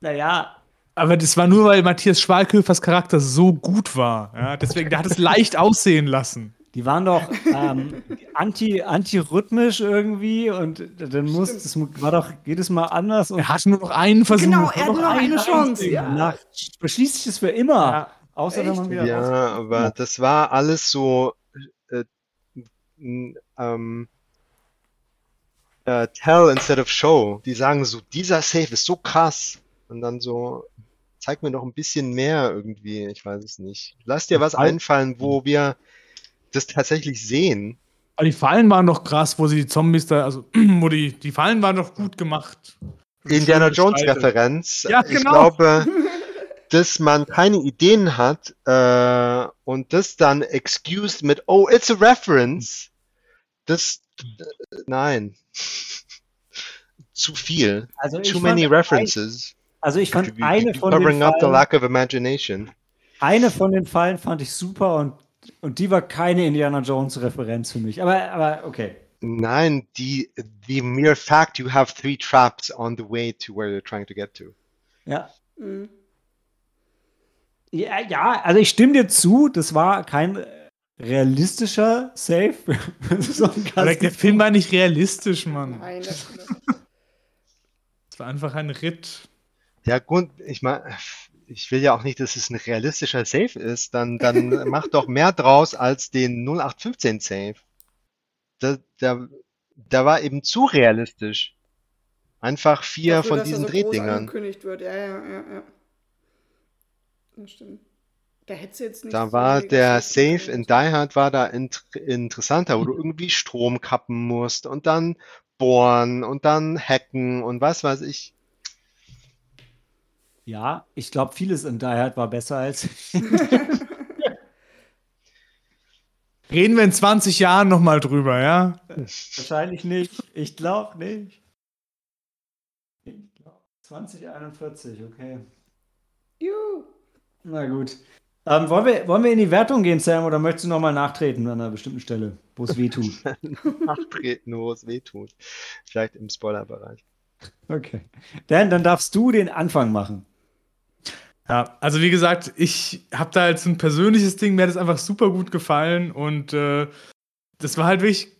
Naja, Aber das war nur, weil Matthias Schweighöfers Charakter so gut war. Ja, deswegen, der hat es leicht aussehen lassen. die waren doch ähm, anti, anti-rhythmisch irgendwie und dann muss, das war doch jedes Mal anders und Er hatte nur noch einen Versuch. Genau, er hat noch nur noch eine ein Chance. Ja. Danach beschließt sich das für immer. Ja. Außer wenn man wieder Ja, raus- aber das war alles so äh, ähm, äh, tell instead of show. Die sagen so, dieser Safe ist so krass. Und dann so, zeig mir noch ein bisschen mehr irgendwie. Ich weiß es nicht. Lass dir was Fall- einfallen, wo wir das tatsächlich sehen. Aber die Fallen waren doch krass, wo sie die Zombies da, also, [CLEARS THROAT] wo die, die Fallen waren doch gut gemacht. Indiana Jones. Referenz. Ja, Ich genau. glaube, [LAUGHS] dass man keine Ideen hat äh, und das dann excused mit Oh, it's a reference. Das äh, nein. [LAUGHS] Zu viel. Also ich Too many references. Also ich fand eine von den covering up the Fallen, lack of imagination. eine von den Fallen fand ich super und, und die war keine Indiana Jones Referenz für mich. Aber, aber okay. Nein, die the mere fact you have three traps on the way to where you're trying to get to. Ja. Mhm. Ja, ja, also ich stimme dir zu, das war kein realistischer Save. [LAUGHS] so der, Film war nicht realistisch, Mann. Nein, das, das, [LAUGHS] Es war einfach ein Ritt. Ja, gut, ich meine, ich will ja auch nicht, dass es ein realistischer Save ist. Dann, dann [LAUGHS] mach doch mehr draus als den 0815 Save. Da, da, da war eben zu realistisch. Einfach vier dafür, von diesen so Drehdingern. angekündigt wird. Ja, ja, ja, ja. Das stimmt. Da hättest du jetzt nicht Da so war der Save in. Die Hard war da int interessanter, wo du [LAUGHS] irgendwie Strom kappen musst und dann bohren und dann hacken und was weiß ich. Ja, ich glaube, vieles in Die Hard war besser als. [LAUGHS] Reden wir in 20 Jahren nochmal drüber, ja? Wahrscheinlich nicht. Ich glaube nicht. Ich glaub, 2041, okay. Juhu. Na gut. Ähm, wollen, wir, wollen wir in die Wertung gehen, Sam, oder möchtest du nochmal nachtreten an einer bestimmten Stelle, wo es weh tut? [LAUGHS] Nachtreten, wo es weh tut. Vielleicht im Spoilerbereich. Okay. Dan, dann darfst du den Anfang machen. Ja, also wie gesagt, ich habe da jetzt ein persönliches Ding, mir hat es einfach super gut gefallen und äh, das war halt wirklich,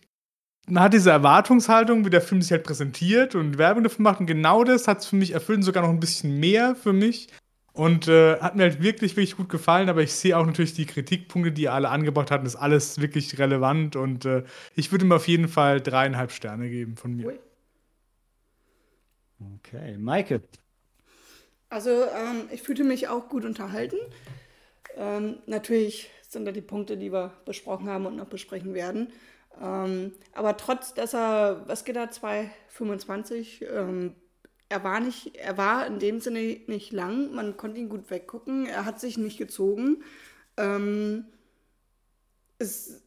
man hat diese Erwartungshaltung, wie der Film sich halt präsentiert und Werbung dafür macht und genau das hat es für mich erfüllt und sogar noch ein bisschen mehr für mich. Und äh, hat mir halt wirklich, wirklich gut gefallen, aber ich sehe auch natürlich die Kritikpunkte, die ihr alle angebracht hatten, ist alles wirklich relevant und äh, ich würde ihm auf jeden Fall dreieinhalb Sterne geben von mir. Okay, Maike. Also, ähm, ich fühlte mich auch gut unterhalten. Ähm, natürlich sind da die Punkte, die wir besprochen haben und noch besprechen werden. Ähm, aber trotz, dass er, was geht da, 2,25, ähm, er war nicht, er war in dem Sinne nicht lang, man konnte ihn gut weggucken, er hat sich nicht gezogen. Ähm, es,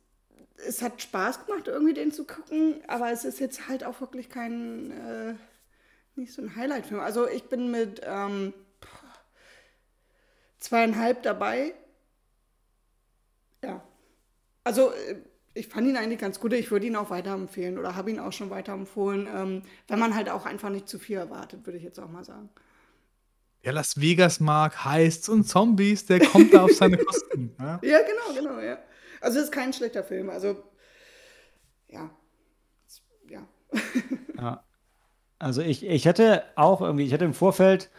es hat Spaß gemacht, irgendwie den zu gucken, aber es ist jetzt halt auch wirklich kein, äh, nicht so ein Highlight-Film. Also ich bin mit ähm, zweieinhalb dabei. Ja. Also äh, ich fand ihn eigentlich ganz gut. Ich würde ihn auch weiterempfehlen oder habe ihn auch schon weiterempfohlen, ähm, wenn man halt auch einfach nicht zu viel erwartet, würde ich jetzt auch mal sagen. Ja, Las Vegas mag Heists und Zombies, der kommt da auf seine Kosten. Ja? [LAUGHS] ja, genau, genau, ja. Also es ist kein schlechter Film. Also ja. Ja. [LAUGHS] Also ich, ich hätte auch irgendwie, ich hätte im Vorfeld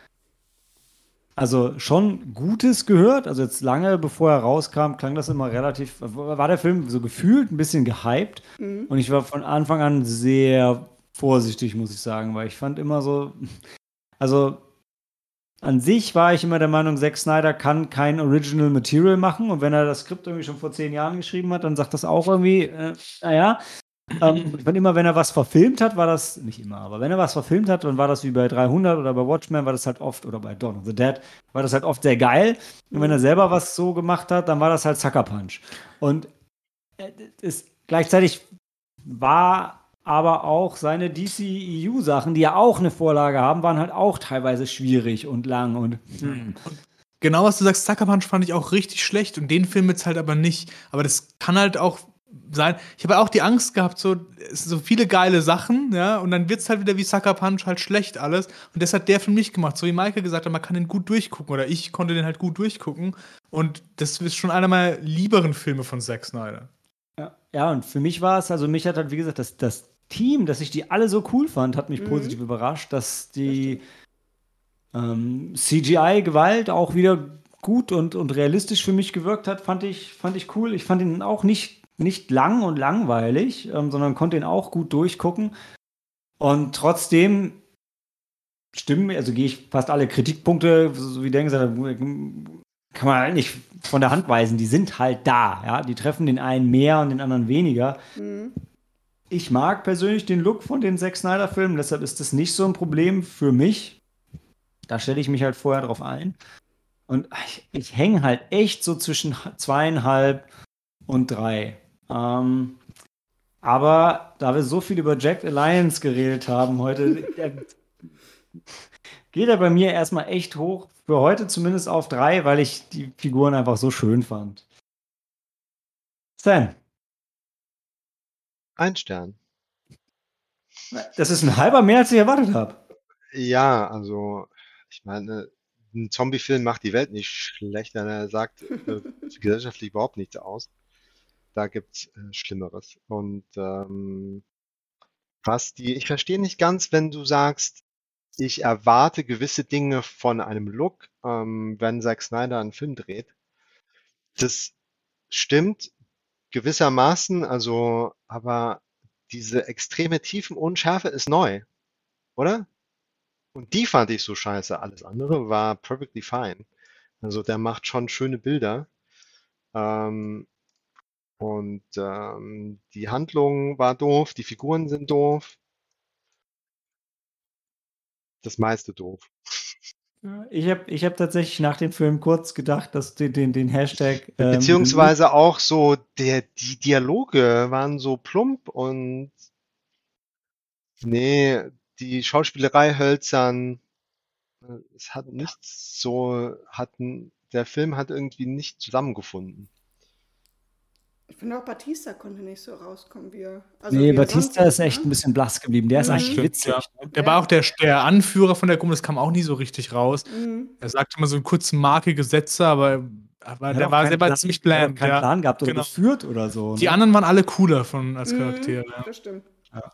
also schon Gutes gehört. Also jetzt lange bevor er rauskam, klang das immer relativ, war der Film so gefühlt ein bisschen gehypt. Mhm. Und ich war von Anfang an sehr vorsichtig, muss ich sagen, weil ich fand immer so, also an sich war ich immer der Meinung, Zack Snyder kann kein Original Material machen. Und wenn er das Skript irgendwie schon vor zehn Jahren geschrieben hat, dann sagt das auch irgendwie, äh, naja, ähm, ich fand immer, wenn er was verfilmt hat, war das, nicht immer, aber wenn er was verfilmt hat, dann war das wie bei 300 oder bei Watchmen, war das halt oft, oder bei Dawn of the Dead, war das halt oft sehr geil. Und wenn er selber was so gemacht hat, dann war das halt Sucker Punch. Und es, äh, gleichzeitig war aber auch seine DCEU-Sachen, die ja auch eine Vorlage haben, waren halt auch teilweise schwierig und lang und. Hm. Genau, was du sagst, Sucker Punch fand ich auch richtig schlecht und den Film jetzt halt aber nicht. Aber das kann halt auch sein. Ich habe auch die Angst gehabt, so, so viele geile Sachen, ja, und dann wird es halt wieder wie Sucker Punch halt schlecht alles. Und das hat der für mich gemacht. So wie Maike gesagt hat, man kann den gut durchgucken oder ich konnte den halt gut durchgucken. Und das ist schon einer meiner lieberen Filme von Zack Snyder. Ja, ja und für mich war es, also mich hat halt, wie gesagt, das, das Team, dass ich die alle so cool fand, hat mich mhm. positiv überrascht, dass die ähm, CGI-Gewalt auch wieder gut und, und realistisch für mich gewirkt hat, fand ich, fand ich cool. Ich fand ihn auch nicht nicht lang und langweilig, ähm, sondern konnte ihn auch gut durchgucken. Und trotzdem stimmen, also gehe ich fast alle Kritikpunkte, so wie der gesagt hat, kann man halt nicht von der Hand weisen. Die sind halt da. Ja? Die treffen den einen mehr und den anderen weniger. Mhm. Ich mag persönlich den Look von den Zack Snyder-Filmen, deshalb ist das nicht so ein Problem für mich. Da stelle ich mich halt vorher drauf ein. Und ich, ich hänge halt echt so zwischen zweieinhalb und drei. Ähm, aber da wir so viel über Jack Alliance geredet haben heute, [LAUGHS] geht er bei mir erstmal echt hoch. Für heute zumindest auf drei, weil ich die Figuren einfach so schön fand. Stan. Ein Stern. Das ist ein halber mehr, als ich erwartet habe. Ja, also ich meine, ein Zombie-Film macht die Welt nicht schlechter. Er sagt äh, [LAUGHS] gesellschaftlich überhaupt nichts aus da gibt's äh, Schlimmeres. Und ähm, was die, ich verstehe nicht ganz, wenn du sagst, ich erwarte gewisse Dinge von einem Look, ähm, wenn Zack Snyder einen Film dreht. Das stimmt gewissermaßen, also, aber diese extreme Tiefenunschärfe ist neu, oder? Und die fand ich so scheiße. Alles andere war perfectly fine. Also der macht schon schöne Bilder. Ähm, und ähm, die Handlung war doof, die Figuren sind doof. Das meiste doof. Ich habe ich hab tatsächlich nach dem Film kurz gedacht, dass den, den, den Hashtag. [LAUGHS] Ähm, Beziehungsweise auch so, der, die Dialoge waren so plump und nee, die Schauspielerei hölzern. Es hat nichts so, hatten, der Film hat irgendwie nicht zusammengefunden. Ich finde auch Batista konnte nicht so rauskommen, wie er. Also nee, wie Batista ist echt ne? ein bisschen blass geblieben. Der ist mhm. eigentlich witzig. Ja. Der war auch der, der Anführer von der Gruppe, das kam auch nie so richtig raus. Mhm. Er sagte immer so einen kurzen markige Sätze, aber, aber der war selber ziemlich bland. keinen ja. Plan gehabt oder genau. geführt oder so. Ne? Die anderen waren alle cooler von, als mhm, Charaktere. Mhm, das stimmt. Ja.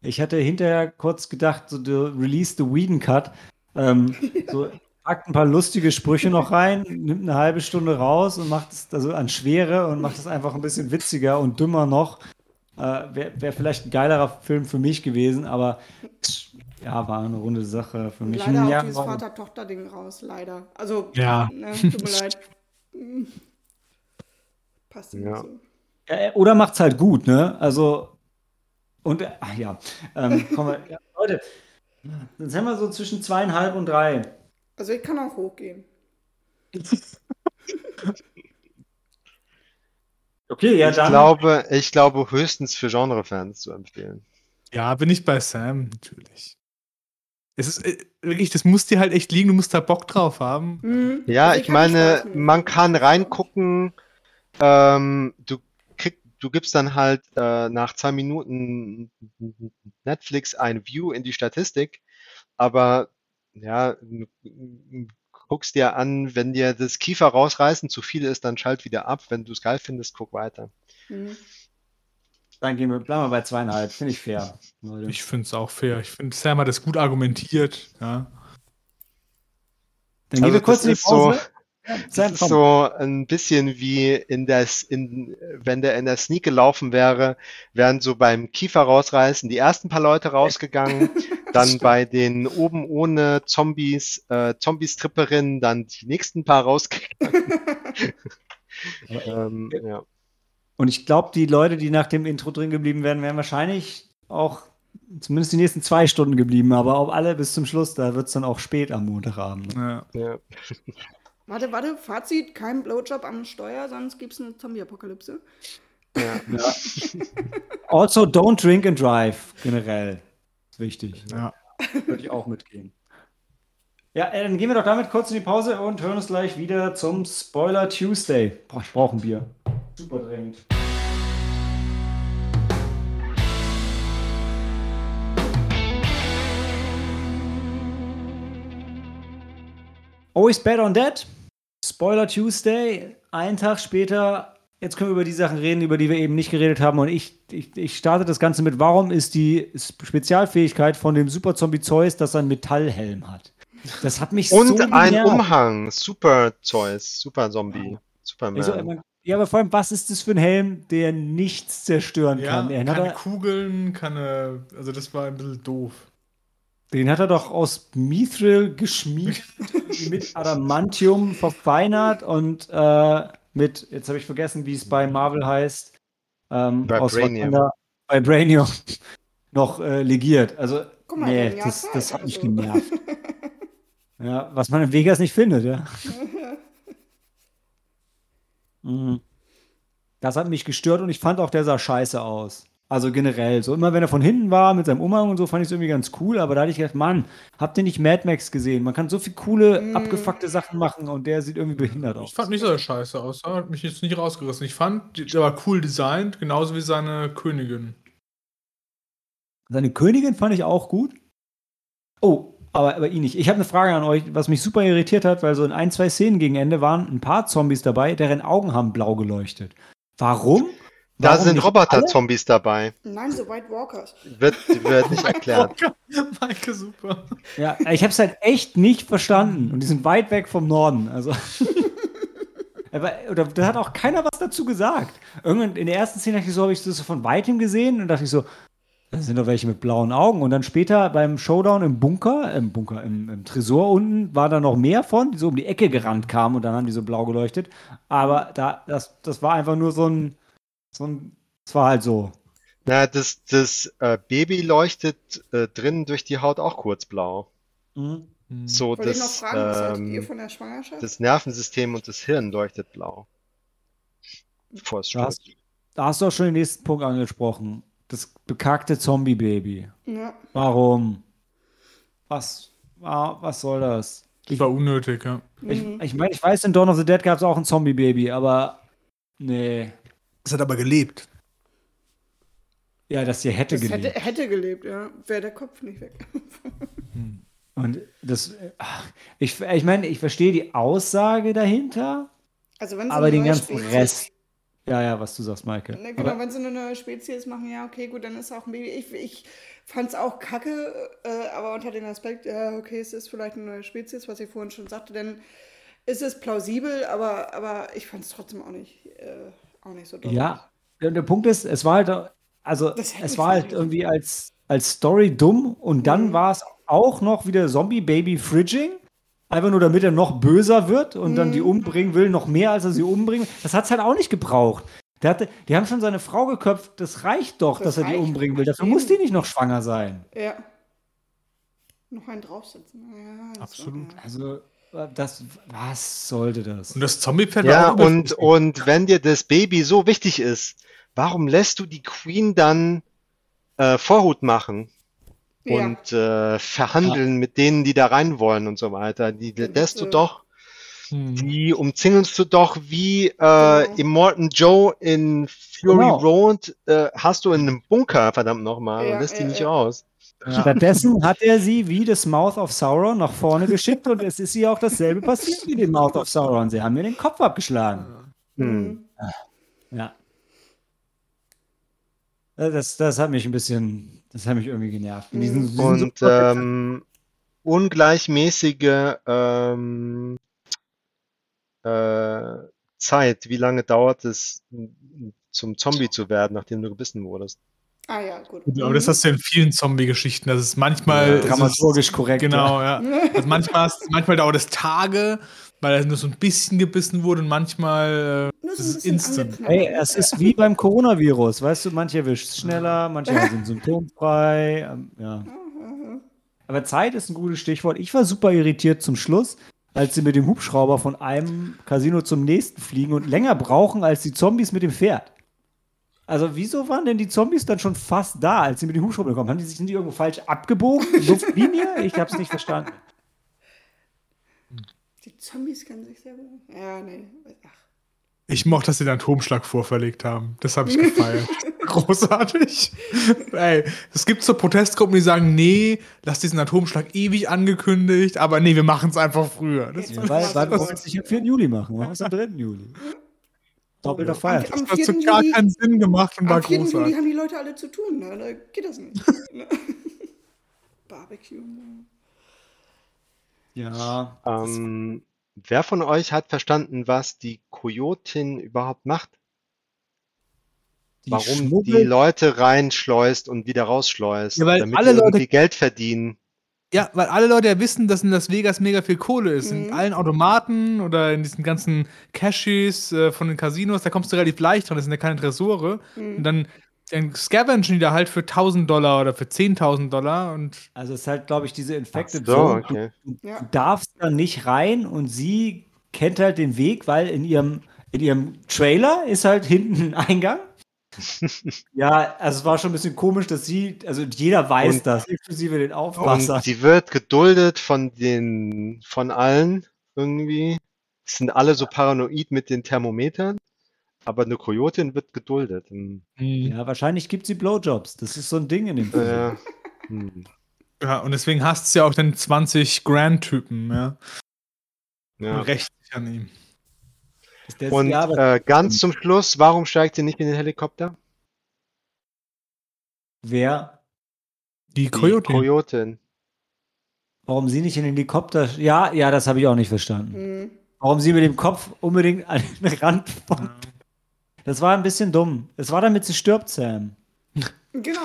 Ich hatte hinterher kurz gedacht, so the release the Whedon Cut. Ähm, [LAUGHS] so packt ein paar lustige Sprüche noch rein, nimmt eine halbe Stunde raus und macht es also an Schwere und macht es einfach ein bisschen witziger und dümmer noch. Äh, Wäre wär vielleicht ein geilerer Film für mich gewesen, aber ja, war eine runde Sache für mich. Leider ja, auch dieses Vater-Tochter-Ding raus, leider. Also, Ja. ne, tut mir leid. Hm. Passt nicht Ja. so. Ja, äh, Oder macht's halt gut, ne? Also, und, ach ja, ähm, kommen wir, ja, Leute, dann sind wir so zwischen zweieinhalb und drei. Also ich kann auch hochgehen. [LAUGHS] Okay, ja, Ich dann. glaube, ich glaube höchstens für Genrefans zu empfehlen. Ja, bin ich bei Sam, natürlich. Es ist äh, wirklich, das muss dir halt echt liegen, du musst da Bock drauf haben. Mhm. Ja, Also ich hatte meine, dem man kann reingucken, ähm, du du gibst dann halt äh, nach zwei Minuten Netflix ein View in die Statistik, aber ja, guckst dir an, wenn dir das Kiefer rausreißen zu viel ist, dann schalt wieder ab. Wenn du es geil findest, guck weiter. Mhm. Dann gehen wir, bleiben wir bei zweieinhalb. Finde ich fair. Leute. Ich finde es auch fair. Ich finde, Sam hat das gut argumentiert. Ja. Dann gehen Also wir kurz in die so, Pause. Ja, das ist so ein bisschen wie in der, S- in, wenn der in der Sneak gelaufen wäre, wären so beim Kiefer rausreißen die ersten paar Leute rausgegangen, [LAUGHS] dann bei den oben ohne Zombies, äh, Zombie-Stripperinnen dann die nächsten paar rausgegangen. [LAUGHS] [LAUGHS] ähm, ja. Und ich glaube, die Leute, die nach dem Intro drin geblieben wären, wären wahrscheinlich auch zumindest die nächsten zwei Stunden geblieben, aber auch alle bis zum Schluss, da wird es dann auch spät am Montagabend. Ja. Ja. Warte, warte, Fazit, kein Blowjob am Steuer, sonst gibt es eine Zombie-Apokalypse. Ja. [LAUGHS] Ja. Also, don't drink and drive, generell. Ist wichtig. Ja. Würde ich auch mitgehen. Ja, äh, dann gehen wir doch damit kurz in die Pause und hören uns gleich wieder zum Spoiler Tuesday. Boah, ich brauche ein Bier. Super dringend. Always bet on that. Spoiler Tuesday. Einen Tag später. Jetzt können wir über die Sachen reden, über die wir eben nicht geredet haben. Und ich, ich, ich starte das Ganze mit, warum ist die Spezialfähigkeit von dem Super Zombie Zeus, dass er einen Metallhelm hat? Das hat mich Und so ein genervt. Umhang, Super Zeus, Super Zombie, Superman. Ich so, immer- ja, aber vor allem, was ist das für ein Helm, der nichts zerstören Ja, kann? Hat, keine er, Kugeln, keine. Also, das war ein bisschen doof. Den hat er doch aus Mithril geschmiedet, [LAUGHS] mit Adamantium verfeinert und äh, mit, jetzt habe ich vergessen, wie es bei Marvel heißt, ähm, aus Vibranium. Vibranium [LAUGHS] noch äh, legiert. Also, Guck mal, nee, das, Zeit das hat mich so. genervt. [LAUGHS] ja, was man in Vegas nicht findet, ja. Mhm. Das hat mich gestört und ich fand auch, der sah scheiße aus. Also generell. So immer wenn er von hinten war mit seinem Umhang und so, fand ich es irgendwie ganz cool. Aber da hatte ich gedacht, Mann, habt ihr nicht Mad Max gesehen? Man kann so viel coole, Mm. abgefuckte Sachen machen und der sieht irgendwie behindert aus. Ich fand nicht, er scheiße aussah. Hat mich jetzt nicht rausgerissen. Ich fand, der war cool designt, genauso wie seine Königin. Seine Königin fand ich auch gut. Oh, aber, aber ihn nicht. Ich habe eine Frage an euch, was mich super irritiert hat, weil so in ein, zwei Szenen gegen Ende waren ein paar Zombies dabei, deren Augen haben blau geleuchtet. Warum? Da Warum sind? Roboter-Zombies dabei. Nein, so White Walkers. Wird, wird nicht erklärt. [LAUGHS] Maike, super. Ja, ich habe es halt echt nicht verstanden. Und die sind weit weg vom Norden. Also. [LAUGHS] Aber, oder da hat auch keiner was dazu gesagt. Irgendwann in der ersten Szene dachte ich so, habe ich das so von weitem gesehen und dachte ich so, das sind doch welche mit blauen Augen. Und dann später beim Showdown im Bunker, im Bunker, im, im Tresor unten, war da noch mehr von, die so um die Ecke gerannt kamen und dann haben die so blau geleuchtet. Aber da, das, das war einfach nur so ein, so ein, es war halt so. Na, das, das äh, Baby leuchtet äh, drinnen durch die Haut auch kurz blau. Mhm. So Wollte ich noch das, fragen, was haltet ihr ähm, von der Schwangerschaft? das Nervensystem und das Hirn leuchtet blau. Bevor es Da hast, da hast du auch schon den nächsten Punkt angesprochen. Das bekackte Zombie-Baby. ja. Warum? Was, wa- was soll das? Das war unnötig, ja. Ich, Mhm. ich meine, ich weiß, in Dawn of the Dead gab es auch ein Zombie-Baby, aber nee. Es hat aber gelebt. Ja, das hier hätte Das hätte, gelebt. hätte gelebt, ja. Wäre der Kopf nicht weg. [LAUGHS] Und das, ach, ich, ich meine, ich verstehe die Aussage dahinter, Also wenn aber den ganzen Rest. Ja, ja, was du sagst, Maike. Ne, genau, wenn sie eine neue Spezies machen, ja, okay, gut, dann ist auch ein Baby. Ich, ich fand es auch kacke, äh, aber unter dem Aspekt, ja, okay, es ist vielleicht eine neue Spezies, was ich vorhin schon sagte, denn ist es plausibel, aber, aber ich fand es trotzdem auch nicht, äh, auch nicht so dumm. Ja, der, der Punkt ist, es war halt, also es war halt irgendwie als, als Story dumm und dann mhm. war es auch noch wieder Zombie-Baby-Fridging. Einfach nur, damit er noch böser wird und mhm. dann die mhm. umbringen will, noch mehr, als er sie umbringt. Das hat es halt auch nicht gebraucht. Der hatte, die haben schon seine Frau geköpft. Das reicht doch, das dass er die umbringen will. Dafür muss die nicht noch schwanger sein. Ja. Noch einen draufsetzen. Ja, Absolut. Also, das, was sollte das? Und das Zombie-Pferd Ja, und, und wenn dir das Baby so wichtig ist, warum lässt du die Queen dann äh, Vorhut machen? Ja. Und äh, verhandeln ja. mit denen, die da rein wollen und so weiter. Die lässt du doch hm. Die umzingelst du doch wie äh, genau. Immortan Joe in Fury genau. Road, äh, hast du in einem Bunker, verdammt nochmal, ja, und lässt die nicht raus. Ja. Stattdessen hat er sie wie das Mouth of Sauron nach vorne geschickt und es ist ihr auch dasselbe passiert wie dem Mouth of Sauron. Sie haben mir den Kopf abgeschlagen. Hm. Ja. Das, das hat mich ein bisschen, das hat mich irgendwie genervt. Diesen, und ähm, ungleichmäßige ähm, äh, Zeit, wie lange dauert es, zum Zombie zu werden, nachdem du gebissen wurdest? Ah ja, gut. Aber das mhm. hast du in vielen Zombie-Geschichten. Das ist manchmal. Ja, dramaturgisch korrekt. Genau, ja. ja. Also manchmal, manchmal dauert es Tage, weil er nur so ein bisschen gebissen wurde und manchmal äh, ist es instant. Hey, es ist wie beim Coronavirus. Weißt du, manche erwischt es schneller, manche [LAUGHS] sind symptomfrei. Ähm, ja. Aber Zeit ist ein gutes Stichwort. Ich war super irritiert zum Schluss, als sie mit dem Hubschrauber von einem Casino zum nächsten fliegen und länger brauchen als die Zombies mit dem Pferd. Also wieso waren denn die Zombies dann schon fast da, als sie mit dem Hubschrauber kommen? Haben die sich sind die irgendwo falsch abgebogen? [LAUGHS] Luftlinie? Ich habe es nicht verstanden. Die Zombies können sich selber. Ja, nee. Ach. Ich mochte, dass sie den Atomschlag vorverlegt haben. Das habe ich gefeiert. [LAUGHS] Großartig. Ey, es gibt so Protestgruppen, die sagen, nee, lass diesen Atomschlag ewig angekündigt, aber nee, wir machen es einfach früher. Das ja, weil, weil wir es nicht am 4. Juli machen, wir machen es am 3. Juli. Doppelter Feiertag. Das hat gar Juli, keinen Sinn gemacht und war großartig. Am 4. Juli haben die Leute alle zu tun, ne? da geht das nicht. [LAUGHS] [LAUGHS] Barbecue. Ne? Ja. Ähm, Wer von euch hat verstanden, was die Kojotin überhaupt macht? Die Warum schmuggelt? die Leute reinschleust und wieder rausschleust, ja, weil damit alle die Leute Geld verdienen. Ja, weil alle Leute ja wissen, dass in Las Vegas mega viel Kohle ist. Mhm. In allen Automaten oder in diesen ganzen Cashies äh, von den Casinos, da kommst du relativ leicht dran, das sind ja keine Tresore. Mhm. Und dann dann scavengen die da halt für 1000 Dollar oder für 10.000 Dollar und. Also es ist halt, glaube ich, diese Infected so, Zone. Okay. Du, du ja. darfst da nicht rein und sie kennt halt den Weg, weil in ihrem, in ihrem Trailer ist halt hinten ein Eingang. Ja, also es war schon ein bisschen komisch, dass sie, also jeder weiß und, das, inklusive den Aufpasser. Und sie wird geduldet von den, von allen irgendwie. sind alle so paranoid mit den Thermometern. Aber eine Kojotin wird geduldet. Hm. Ja, wahrscheinlich gibt sie Blowjobs. Das ist so ein Ding in dem Film. Ja, hm. ja und deswegen hasst sie auch den 20 Grand-Typen, ja. ja. Recht an ihm. Und äh, ganz zum Schluss, warum steigt sie nicht in den Helikopter? Wer? Die Kojotin. Die Kojotin. Warum sie nicht in den Helikopter? Ja, ja, das habe ich auch nicht verstanden. Mhm. Warum sie mit dem Kopf unbedingt an den Rand von das war ein bisschen dumm. Es war damit sie stirbt, Sam. Genau.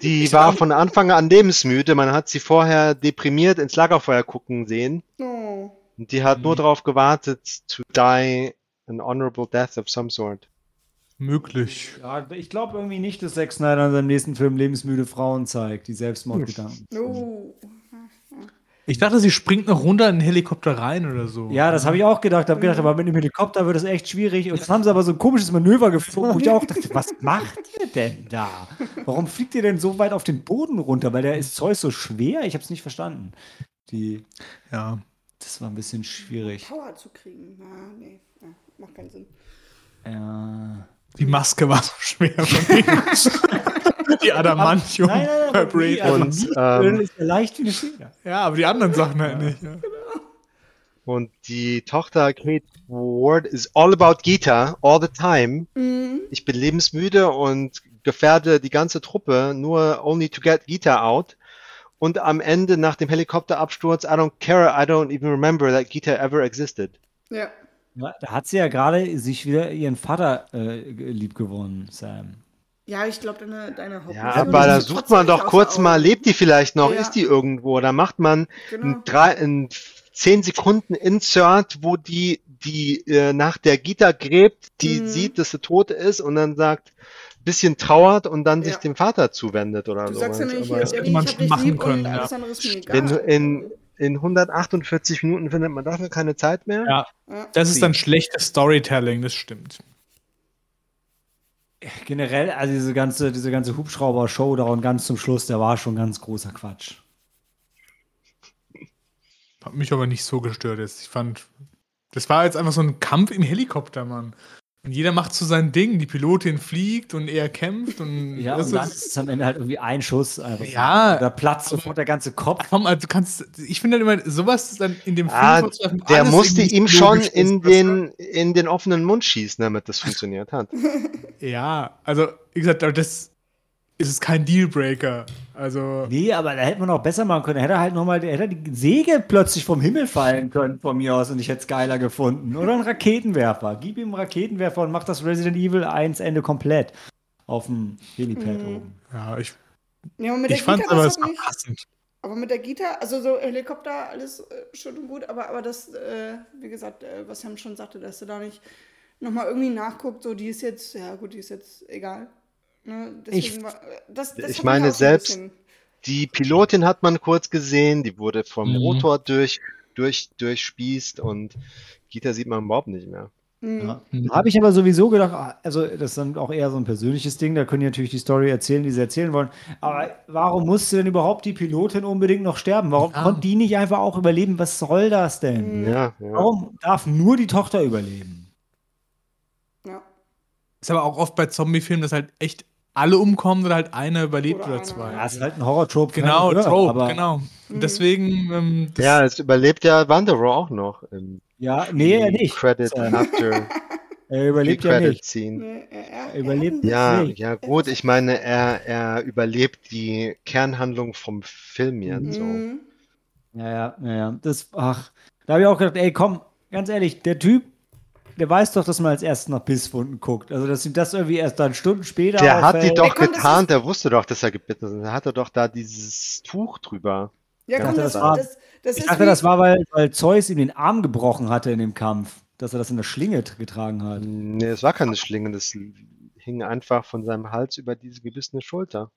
Die [LAUGHS] war von Anfang an lebensmüde. Man hat sie vorher deprimiert ins Lagerfeuer gucken sehen. Oh. Und die hat mhm. nur darauf gewartet, to die an honorable death of some sort. Möglich. Ja, ich glaube irgendwie nicht, dass Zack Snyder in seinem nächsten Film lebensmüde Frauen zeigt, die Selbstmordgedanken. Oh. Ich dachte, sie springt noch runter in den Helikopter rein oder so. Ja, das habe ich auch gedacht. Ich habe gedacht, aber mit dem Helikopter wird es echt schwierig. Und dann haben sie aber so ein komisches Manöver geflogen, wo ich auch dachte, was macht ihr denn da? Warum fliegt ihr denn so weit auf den Boden runter? Weil der ist Zeus so schwer? Ich habe es nicht verstanden. Die, ja. Das war ein bisschen schwierig. Power zu kriegen. Ja, nee, macht keinen Sinn. Ja. Die Maske war so schwer. [LAUGHS] die Adamantium nein, nein, nein, und, ähm, ist ja leicht wie eine Feder. Ja, aber die anderen Sachen halt nicht. Ja. Genau. Und die Tochter Kate Ward is all about Gita all the time. Mhm. Ich bin lebensmüde und gefährde die ganze Truppe nur only to get Gita out. Und am Ende nach dem Helikopterabsturz, I don't care, I don't even remember that Gita ever existed. Ja. Ja, da hat sie ja gerade sich wieder ihren Vater äh, lieb gewonnen, Sam. Ja, ich glaube, deine, deine Ja, Hauptmission aber da sucht man doch kurz mal, lebt die vielleicht noch, Ja. ist die irgendwo? Da macht man Genau. ein, drei, ein 10 Sekunden Insert, wo die, die äh, nach der Gita gräbt, die Mhm. sieht, dass sie tot ist und dann sagt, bisschen trauert und dann sich Ja. dem Vater zuwendet oder Du so. sagst ja nicht, Aber hier, hätte man schon machen lieb können, und ja. alles andere ist mir in, egal. in, in 148 Minuten findet man dafür keine Zeit mehr. Ja, das ist dann schlechtes Storytelling, das stimmt. Generell, also diese ganze, diese ganze Hubschrauber-Showdown ganz zum Schluss, der war schon ganz großer Quatsch. Hat mich aber nicht so gestört jetzt. Ich fand, das war jetzt einfach so ein Kampf im Helikopter, Mann. Und jeder macht so sein Ding. Die Pilotin fliegt und er kämpft und Ja, das und dann ist, es am Ende halt irgendwie ein Schuss. Einfach. Ja, Da platzt sofort der ganze Kopf. Komm, also du kannst, ich finde halt immer, sowas ist dann in dem Ah, vorzuwerfen, der alles musste ihm schon in den, in den offenen Mund schießen, damit das funktioniert hat. Ja, also, wie gesagt, das ist es kein Dealbreaker. Also, Nee, aber da hätte man auch besser machen können. Da hätte er halt nochmal, hätte die Säge plötzlich vom Himmel fallen können von mir aus und ich hätte es geiler gefunden. Oder ein Raketenwerfer. Gib ihm einen Raketenwerfer und mach das Resident Evil 1 Ende komplett. Auf dem Helipad Mhm. oben. ja, ich, Ja, ich fand Gita, aber es mich, passend. aber mit der Gita, also so Helikopter, alles äh, schön und gut, aber, aber das, äh, wie gesagt, äh, was Sam schon sagte, dass du da nicht nochmal irgendwie nachguckt, so die ist jetzt, ja gut, die ist jetzt egal. Ne? Deswegen Ich- war, das, das ich meine, selbst- Die Pilotin hat man kurz gesehen, die wurde vom Mhm. Rotor durch, durch, durchspießt und Gita sieht man überhaupt nicht mehr. Mhm. Ja. Habe ich aber sowieso gedacht, ah, also das ist dann auch eher so ein persönliches Ding, da können die natürlich die Story erzählen, die sie erzählen wollen. Aber warum musste denn überhaupt die Pilotin unbedingt noch sterben? Warum Ja. konnte die nicht einfach auch überleben? Was soll das denn? Ja, ja. Warum darf nur die Tochter überleben? Ja. Ist aber auch oft bei Zombie-Filmen, dass halt echt alle umkommen oder halt einer überlebt Oder oder, zwei. Ja, es ist halt ein Horror-Trope. keine Genau, Frage, Trope, aber, genau. Und deswegen, ähm, das, Ja, es überlebt ja Wanderer auch noch im Ja, nee, er nicht. Credit. After [LAUGHS] Er überlebt ja Credit nicht. Scene. Er, er, Er überlebt er, Ja, nicht. ja, gut, ich meine, er, er überlebt die Kernhandlung vom Film so. Mhm. Ja, ja, ja, ja. Das, ach, da habe ich auch gedacht, ey, komm, ganz ehrlich, der Typ, der weiß doch, dass man als erstes nach Bisswunden guckt. Also, dass ihm das irgendwie erst dann Stunden später Der hat die auffällt. doch das getan, ist- der wusste doch, dass er gebitten ist. Da hatte doch da dieses Tuch drüber. Ja, Ich komm, dachte, das, das war- das, das Ich ist dachte, das war, weil, weil Zeus ihm den Arm gebrochen hatte in dem Kampf. Dass er das in der Schlinge getragen hat. Nee, es war keine Schlinge, das hing einfach von seinem Hals über diese gebissene Schulter.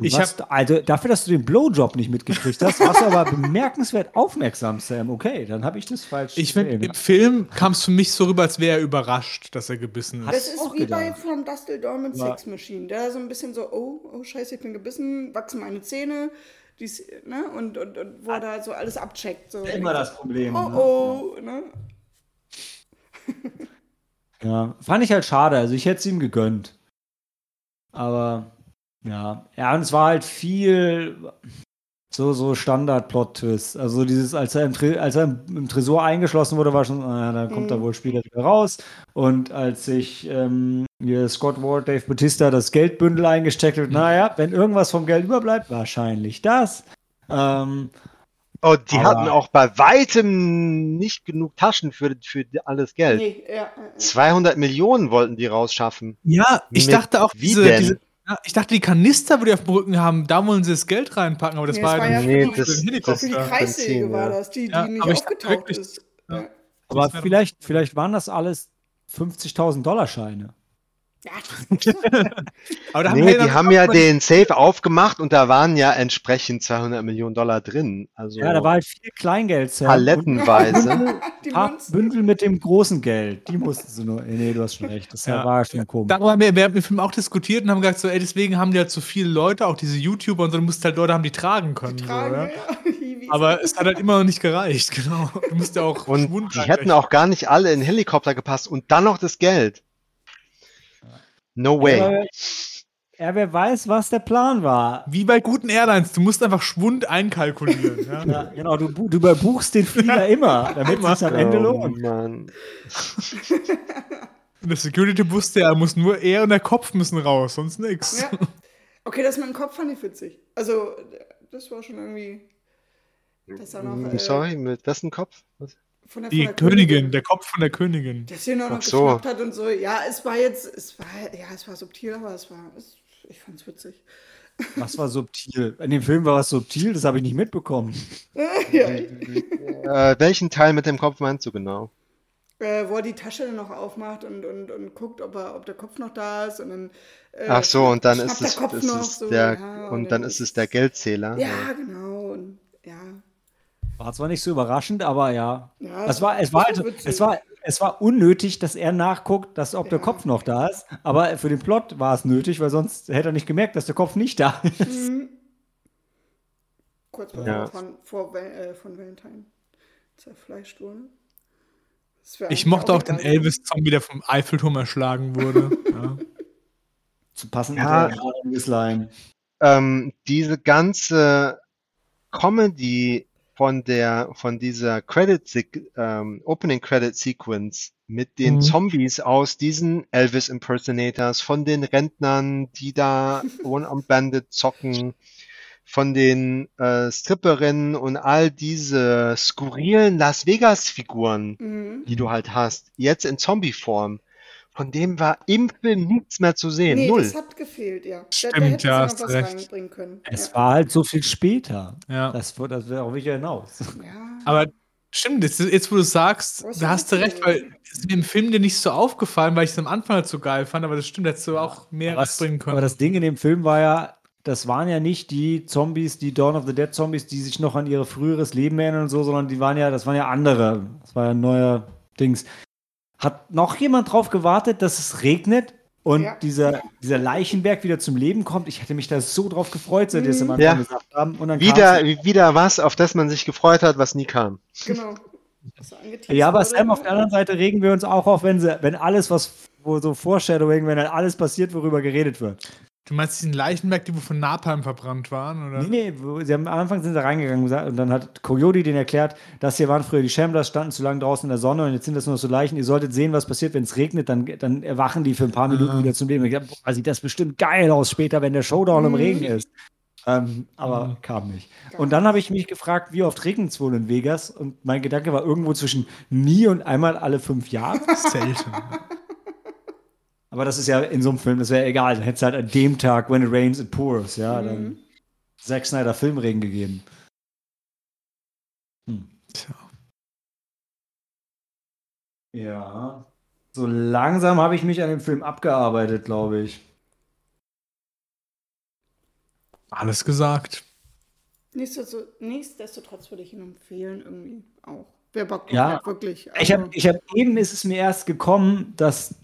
Ich warst- also dafür, dass du den Blowjob nicht mitgekriegt hast, warst du aber [LAUGHS] bemerkenswert aufmerksam, Sam. Okay, dann habe ich das falsch ich finde, im Film kam es für mich so rüber, als wäre er überrascht, dass er gebissen Hat- ist. Das ist auch wie bei gedacht. From Dust Till Dawn mit Ja. Sex Machine. Der so ein bisschen so, oh, oh scheiße, ich bin gebissen, wachsen meine Zähne, dies, ne? Und, und, und wo er da so alles abcheckt. So. immer das Problem. Oh, ne? oh, ne? Ja, fand ich halt schade. Also ich hätte es ihm gegönnt. Aber ja, ja, und es war halt viel so, so Standard-Plot-Twist. Also dieses, als er, im als er im, Tresor eingeschlossen wurde, war schon, ah, da kommt er Mhm. wohl später wieder raus. Und als sich ähm, Scott Ward, Dave Bautista das Geldbündel eingesteckt hat, naja, wenn irgendwas vom Geld überbleibt, wahrscheinlich das. Ähm, Oh, die Aber- hatten auch bei weitem nicht genug Taschen für, für alles Geld. Nee, ja, ja, ja. 200 Millionen wollten die rausschaffen. Ja, ich Mit- dachte auch, wie diese, denn? diese ich dachte, die Kanister, wo die auf dem Rücken haben, da wollen sie das Geld reinpacken, aber das Nee, war das war ja Nee, für, die, das- für die. Kreissäge Benzin, war das, die, die Ja, nicht aufgetaucht wirklich- ist. ja. Aber Das vielleicht, vielleicht waren das alles 50.000 Dollar Scheine. [LAUGHS] Aber da Nee, wir die haben ja den Safe aufgemacht und da waren ja entsprechend 200 Millionen Dollar drin. Also Ja, da war halt viel Kleingeld, Sam. palettenweise. [LAUGHS] die. Bündel mit dem großen Geld. Die mussten sie nur. Nee, du hast schon recht. Das Ja. war schon komisch. Darüber haben wir während dem Film auch diskutiert und haben gesagt, so, ey, deswegen haben die halt so viele Leute, auch diese YouTuber und so, du musst halt Leute haben, die tragen können. Tragen, [LAUGHS] so, ja. Aber es hat halt immer noch nicht gereicht, genau. Du musst ja auch Und die hätten auch gar nicht alle in den Helikopter gepasst und dann noch das Geld. No way. Aber Ja, wer weiß, was der Plan war. Wie bei guten Airlines, du musst einfach Schwund einkalkulieren. ja? Ja, genau, du, du überbuchst den Flieger [LAUGHS] immer, damit es am Ende Oh lohnt. Mann. [LAUGHS] Und der Security wusste, er muss nur er und der Kopf müssen raus, sonst nix. Ja. Okay, das mit dem Kopf fand ich witzig. Also, das war schon irgendwie. Das war noch, äh, Sorry, mit wessen Kopf? Was? Von der, Die von der Königin, der Kopf von der Königin. Der sie nur noch Ach so. geschnappt hat und so. Ja, es war jetzt, es war, ja, es war subtil, aber es war, es, ich fand's witzig. Was war subtil? In dem Film war was subtil, das habe ich nicht mitbekommen. [LAUGHS] ja, Äh, welchen Teil mit dem Kopf meinst du genau? äh, wo er die Tasche noch aufmacht und, und, und guckt, ob, er, ob der Kopf noch da ist. Und dann, äh, Ach so, und dann ist es, Kopf ist noch es so, der ja, und dann ist es der Geldzähler. Ja, genau. Und, ja. War zwar nicht so überraschend, aber ja. Ja, es war, es war, halt, es war, es war unnötig, dass er nachguckt, dass ob der Ja. Kopf noch da ist. Aber für den Plot war es nötig, weil sonst hätte er nicht gemerkt, dass der Kopf nicht da ist. Kurz bevor Ja. von, vor, äh, von Valentine zerfleischt wurde. Ich mochte auch den egal. Elvis-Zombie, der vom Eiffelturm erschlagen wurde. [LAUGHS] ja. Zu passen Ja. der ähm, diese ganze Comedy von der von dieser Credit ähm, Opening Credit Sequence mit den Mhm. Zombies aus diesen Elvis Impersonators, von den Rentnern, die da [LAUGHS] One Armed Bandit zocken, von den äh, Stripperinnen und all diese skurrilen Las Vegas Figuren, Mhm. die du halt hast, jetzt in Zombie-Form. Von dem war im Film nichts mehr zu sehen. Nee, Null. das hat gefehlt, ja. Da, da Stimmt, hätte ja, sie hast noch was recht. reinbringen können. Es ja. war halt so viel später. Ja. Das, wird- das wäre auch wieder hinaus. ja. Aber stimmt, jetzt, jetzt wo du sagst, Was da hast du recht, weil es ist mir im Film dir nicht so aufgefallen, weil ich es am Anfang halt so geil fand, aber das stimmt, hättest du auch mehr Was, bringen können. aber das Ding in dem Film war ja, das waren ja nicht die Zombies, die Dawn of the Dead Zombies, die sich noch an ihr früheres Leben erinnern und so, sondern die waren ja, das waren ja andere. Das war ja ein neuer Dings. Hat noch jemand drauf gewartet, dass es regnet und Ja. dieser, dieser Leichenberg wieder zum Leben kommt? Ich hätte mich da so drauf gefreut, seit wir es am Anfang Ja. gesagt haben. Und dann Wieder, wieder was, auf das man sich gefreut hat, was nie kam. Genau. Ja, aber. Sam, auf der anderen Seite regen wir uns auch auf, wenn, sie, wenn alles, was wo so Foreshadowing, wenn dann alles passiert, worüber geredet wird. Du meinst diesen Leichenberg, die wo von Napalm verbrannt waren? Oder? Nee, nee, sie haben, am Anfang sind sie reingegangen und dann hat Coyote den erklärt, das hier waren früher die Shamblers, standen zu lange draußen in der Sonne und jetzt sind das nur noch so Leichen. Ihr solltet sehen, was passiert, wenn es regnet, dann, dann erwachen die für ein paar Minuten wieder zum Leben. Ich dachte, boah, sieht das bestimmt geil aus später, wenn der Showdown im Regen ist. Ähm, aber kam nicht. Und dann habe ich mich gefragt, wie oft regnet es wohl in Vegas? Und mein Gedanke war irgendwo zwischen nie und einmal alle fünf Jahre. [LAUGHS] Selten. Aber das ist ja in so einem Film, das wäre egal. Dann hätte es halt an dem Tag, when it rains, it pours. Ja, dann Zack Snyder Filmregen gegeben. Hm. Tja. Ja. So langsam habe ich mich an dem Film abgearbeitet, glaube ich. Alles gesagt. Nichtsdestotrotz, würde ich ihn empfehlen, irgendwie auch. Wer Bock Ja. hat, wirklich. Ich Also, habe ich hab, eben ist es mir erst gekommen, dass,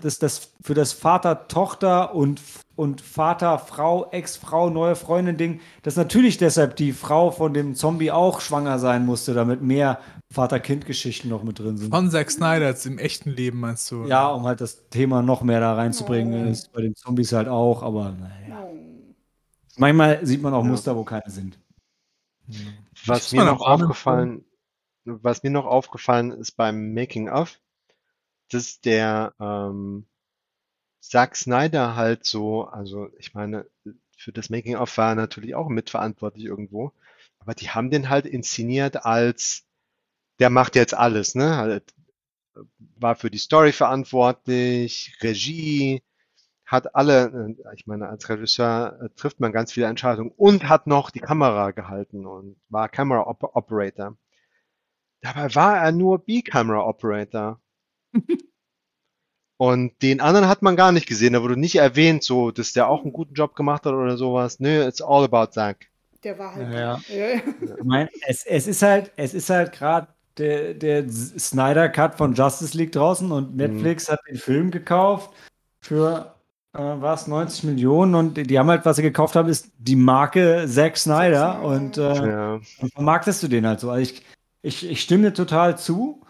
dass das für das Vater-Tochter und, und Vater-Frau, Ex-Frau, neue Freundin-Ding, dass natürlich deshalb die Frau von dem Zombie auch schwanger sein musste, damit mehr Vater-Kind-Geschichten noch mit drin sind. Von Zack Snyder jetzt im echten Leben, meinst du? Ja, um halt das Thema noch mehr da reinzubringen, Oh. ist bei den Zombies halt auch, aber naja. oh. Manchmal sieht man auch Ja. Muster, wo keine sind. Was mir noch aufgefallen, was mir noch aufgefallen ist beim Making of, dass der ähm, Zack Snyder halt so, also ich meine, für das Making of war er natürlich auch mitverantwortlich irgendwo, aber die haben den halt inszeniert als der macht jetzt alles, ne? Halt, war für die Story verantwortlich, Regie, hat alle, äh, ich meine, als Regisseur äh, trifft man ganz viele Entscheidungen und hat noch die Kamera gehalten und war Camera Op Operator. Dabei war er nur B-Camera Operator. Und den anderen hat man gar nicht gesehen, da wurde nicht erwähnt, so, dass der auch einen guten Job gemacht hat oder sowas. Nö, it's all about Zack. Der war halt. Ja. Ja. [LAUGHS] Ich meine, es, es ist halt, es ist halt gerade der, der Snyder Cut von Justice League draußen und Netflix hat den Film gekauft für äh, was 90 Millionen und die haben halt, was sie gekauft haben, ist die Marke Zack Snyder Snyder. und äh, Ja. Und vermarktest du den halt so. Also ich, ich, ich stimme dir total zu.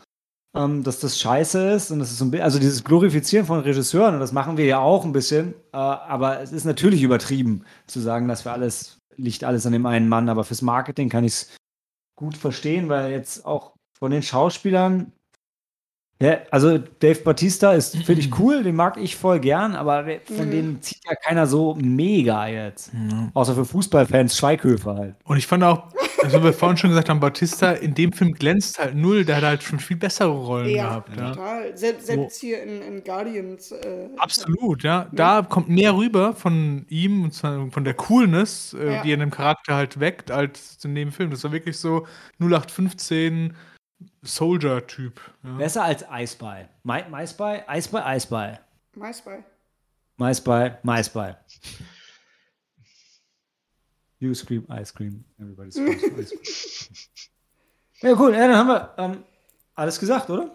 Ähm, dass das scheiße ist und das ist so ein also dieses Glorifizieren von Regisseuren, und das machen wir ja auch ein bisschen, äh, aber es ist natürlich übertrieben zu sagen, dass wir alles, liegt alles an dem einen Mann, aber fürs Marketing kann ich es gut verstehen, weil jetzt auch von den Schauspielern ja, also Dave Batista ist, finde ich cool, den mag ich voll gern, aber von mhm. denen zieht ja keiner so mega jetzt. Mhm. Außer für Fußballfans Schweighöfer halt. Und ich fand auch, also wir vorhin schon gesagt haben, Batista in dem Film glänzt halt null, der hat halt schon viel bessere Rollen ja, gehabt. Ja, total. Selbst, selbst hier in, in Guardians. Äh, Absolut, ja. Da kommt mehr rüber von ihm und von der Coolness, äh, ja. die er in dem Charakter halt weckt, als in dem Film. Das war wirklich so 0815 Soldier-Typ. Ja. Besser als Eisball. My, Maisball? Eisball, Eisball. Maisball. Maisball, Maisball. You scream, I scream. Everybody screams, ice cream. [LAUGHS] Ja, cool. Ja, dann haben wir ähm, alles gesagt, oder?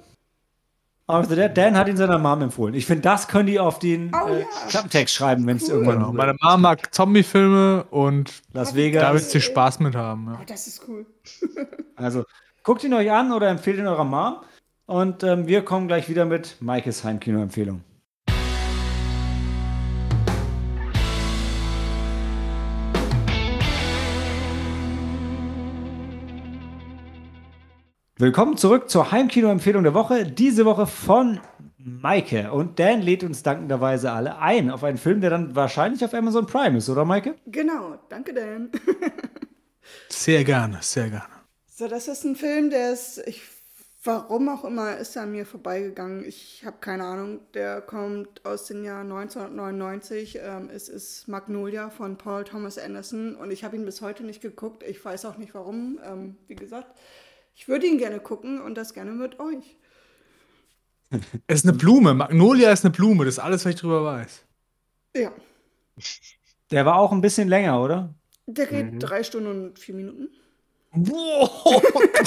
Aber der Dan hat ihn seiner Mom empfohlen. Ich finde, das können die auf den oh, äh, ja. Klappentext schreiben, wenn es cool. irgendwann. Genau. Meine Mom mag Zombie-Filme und Las Vegas. Da wird sie Spaß mit haben. Ja. Oh, das ist cool. also, Guckt ihn euch an oder empfehlt ihn eurer Mom. Und ähm, wir kommen gleich wieder mit Maikes Heimkino-Empfehlung. Willkommen zurück zur Heimkino-Empfehlung der Woche. Diese Woche von Maike. Und Dan lädt uns dankenderweise alle ein auf einen Film, der dann wahrscheinlich auf Amazon Prime ist, oder Maike? Genau, danke Dan. [LAUGHS] sehr gerne, sehr gerne. So, das ist ein Film, der ist, ich, warum auch immer, ist er an mir vorbeigegangen. Ich habe keine Ahnung. Der kommt aus dem Jahr 1999. Ähm, es ist Magnolia von Paul Thomas Anderson und ich habe ihn bis heute nicht geguckt. Ich weiß auch nicht warum. Ähm, wie gesagt, ich würde ihn gerne gucken und das gerne mit euch. [LAUGHS] Es ist eine Blume. Magnolia ist eine Blume. Das ist alles, was ich drüber weiß. Ja. Der war auch ein bisschen länger, oder? Der geht mhm. drei Stunden und vier Minuten. Wow.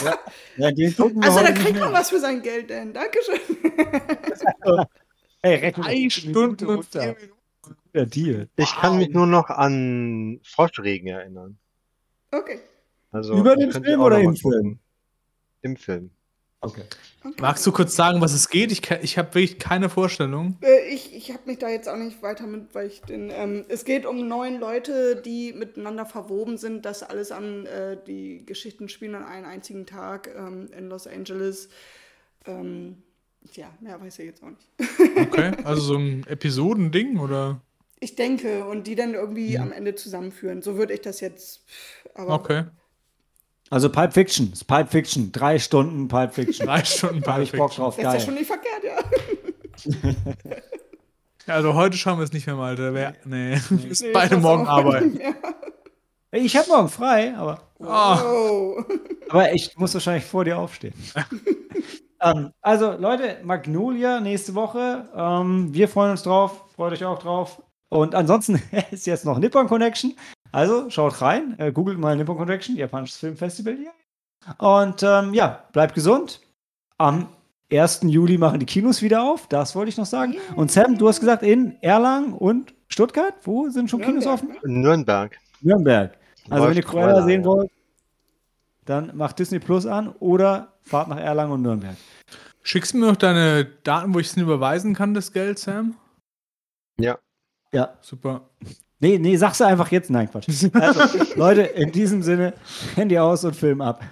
ja, ja, den gucken wir also, da kriegt man was für sein Geld, denn. Dankeschön. Ey, rechnen Drei Stunden und vier Der Deal. Ich wow. kann mich nur noch an Froschregen erinnern. Okay. Also, Über den Film oder im Film? Im Film. Okay. okay. Magst du kurz sagen, was es geht? Ich, ich habe wirklich keine Vorstellung. Äh, ich ich habe mich da jetzt auch nicht weiter mit, weil ich den. Ähm, es geht um neun Leute, die miteinander verwoben sind. Das alles an äh, die Geschichten spielen an einem einzigen Tag ähm, in Los Angeles. Ähm, ja, mehr weiß ich jetzt auch nicht. [LAUGHS] okay, also so ein Episodending oder? Ich denke, und die dann irgendwie hm. am Ende zusammenführen. So würde ich das jetzt. Aber okay. Also Pulp Fiction, ist Pulp Fiction, drei Stunden Pulp Fiction. Drei Stunden Pulp Fiction. Bock drauf, geil. Das ist ja schon nicht verkehrt, ja. ja also heute schauen wir es nicht mehr mal, da wär, nee, nee. müssen nee, beide morgen arbeiten. Ich habe morgen frei, aber. Oh. Aber ich muss wahrscheinlich vor dir aufstehen. [LAUGHS] ähm, also, Leute, Magnolia nächste Woche. Ähm, wir freuen uns drauf. Freut euch auch drauf. Und ansonsten [LAUGHS] ist jetzt noch Nippon Connection. Also schaut rein, äh, googelt mal Nippon Connection, japanisches Filmfestival. Und ähm, ja, bleibt gesund. Am 1. Juli machen die Kinos wieder auf, das wollte ich noch sagen. Und Sam, du hast gesagt, in Erlangen und Stuttgart, wo sind schon Kinos offen? Nürnberg. Nürnberg. Also wenn ihr Cruella sehen wollt, dann macht Disney Plus an oder fahrt nach Erlangen und Nürnberg. Schickst du mir noch deine Daten, wo ich es überweisen kann, das Geld, Sam? Ja. Ja. Super. Nee, nee, sag's einfach jetzt. Nein, Quatsch. Also, [LAUGHS] Leute, in diesem Sinne, Handy aus und Film ab.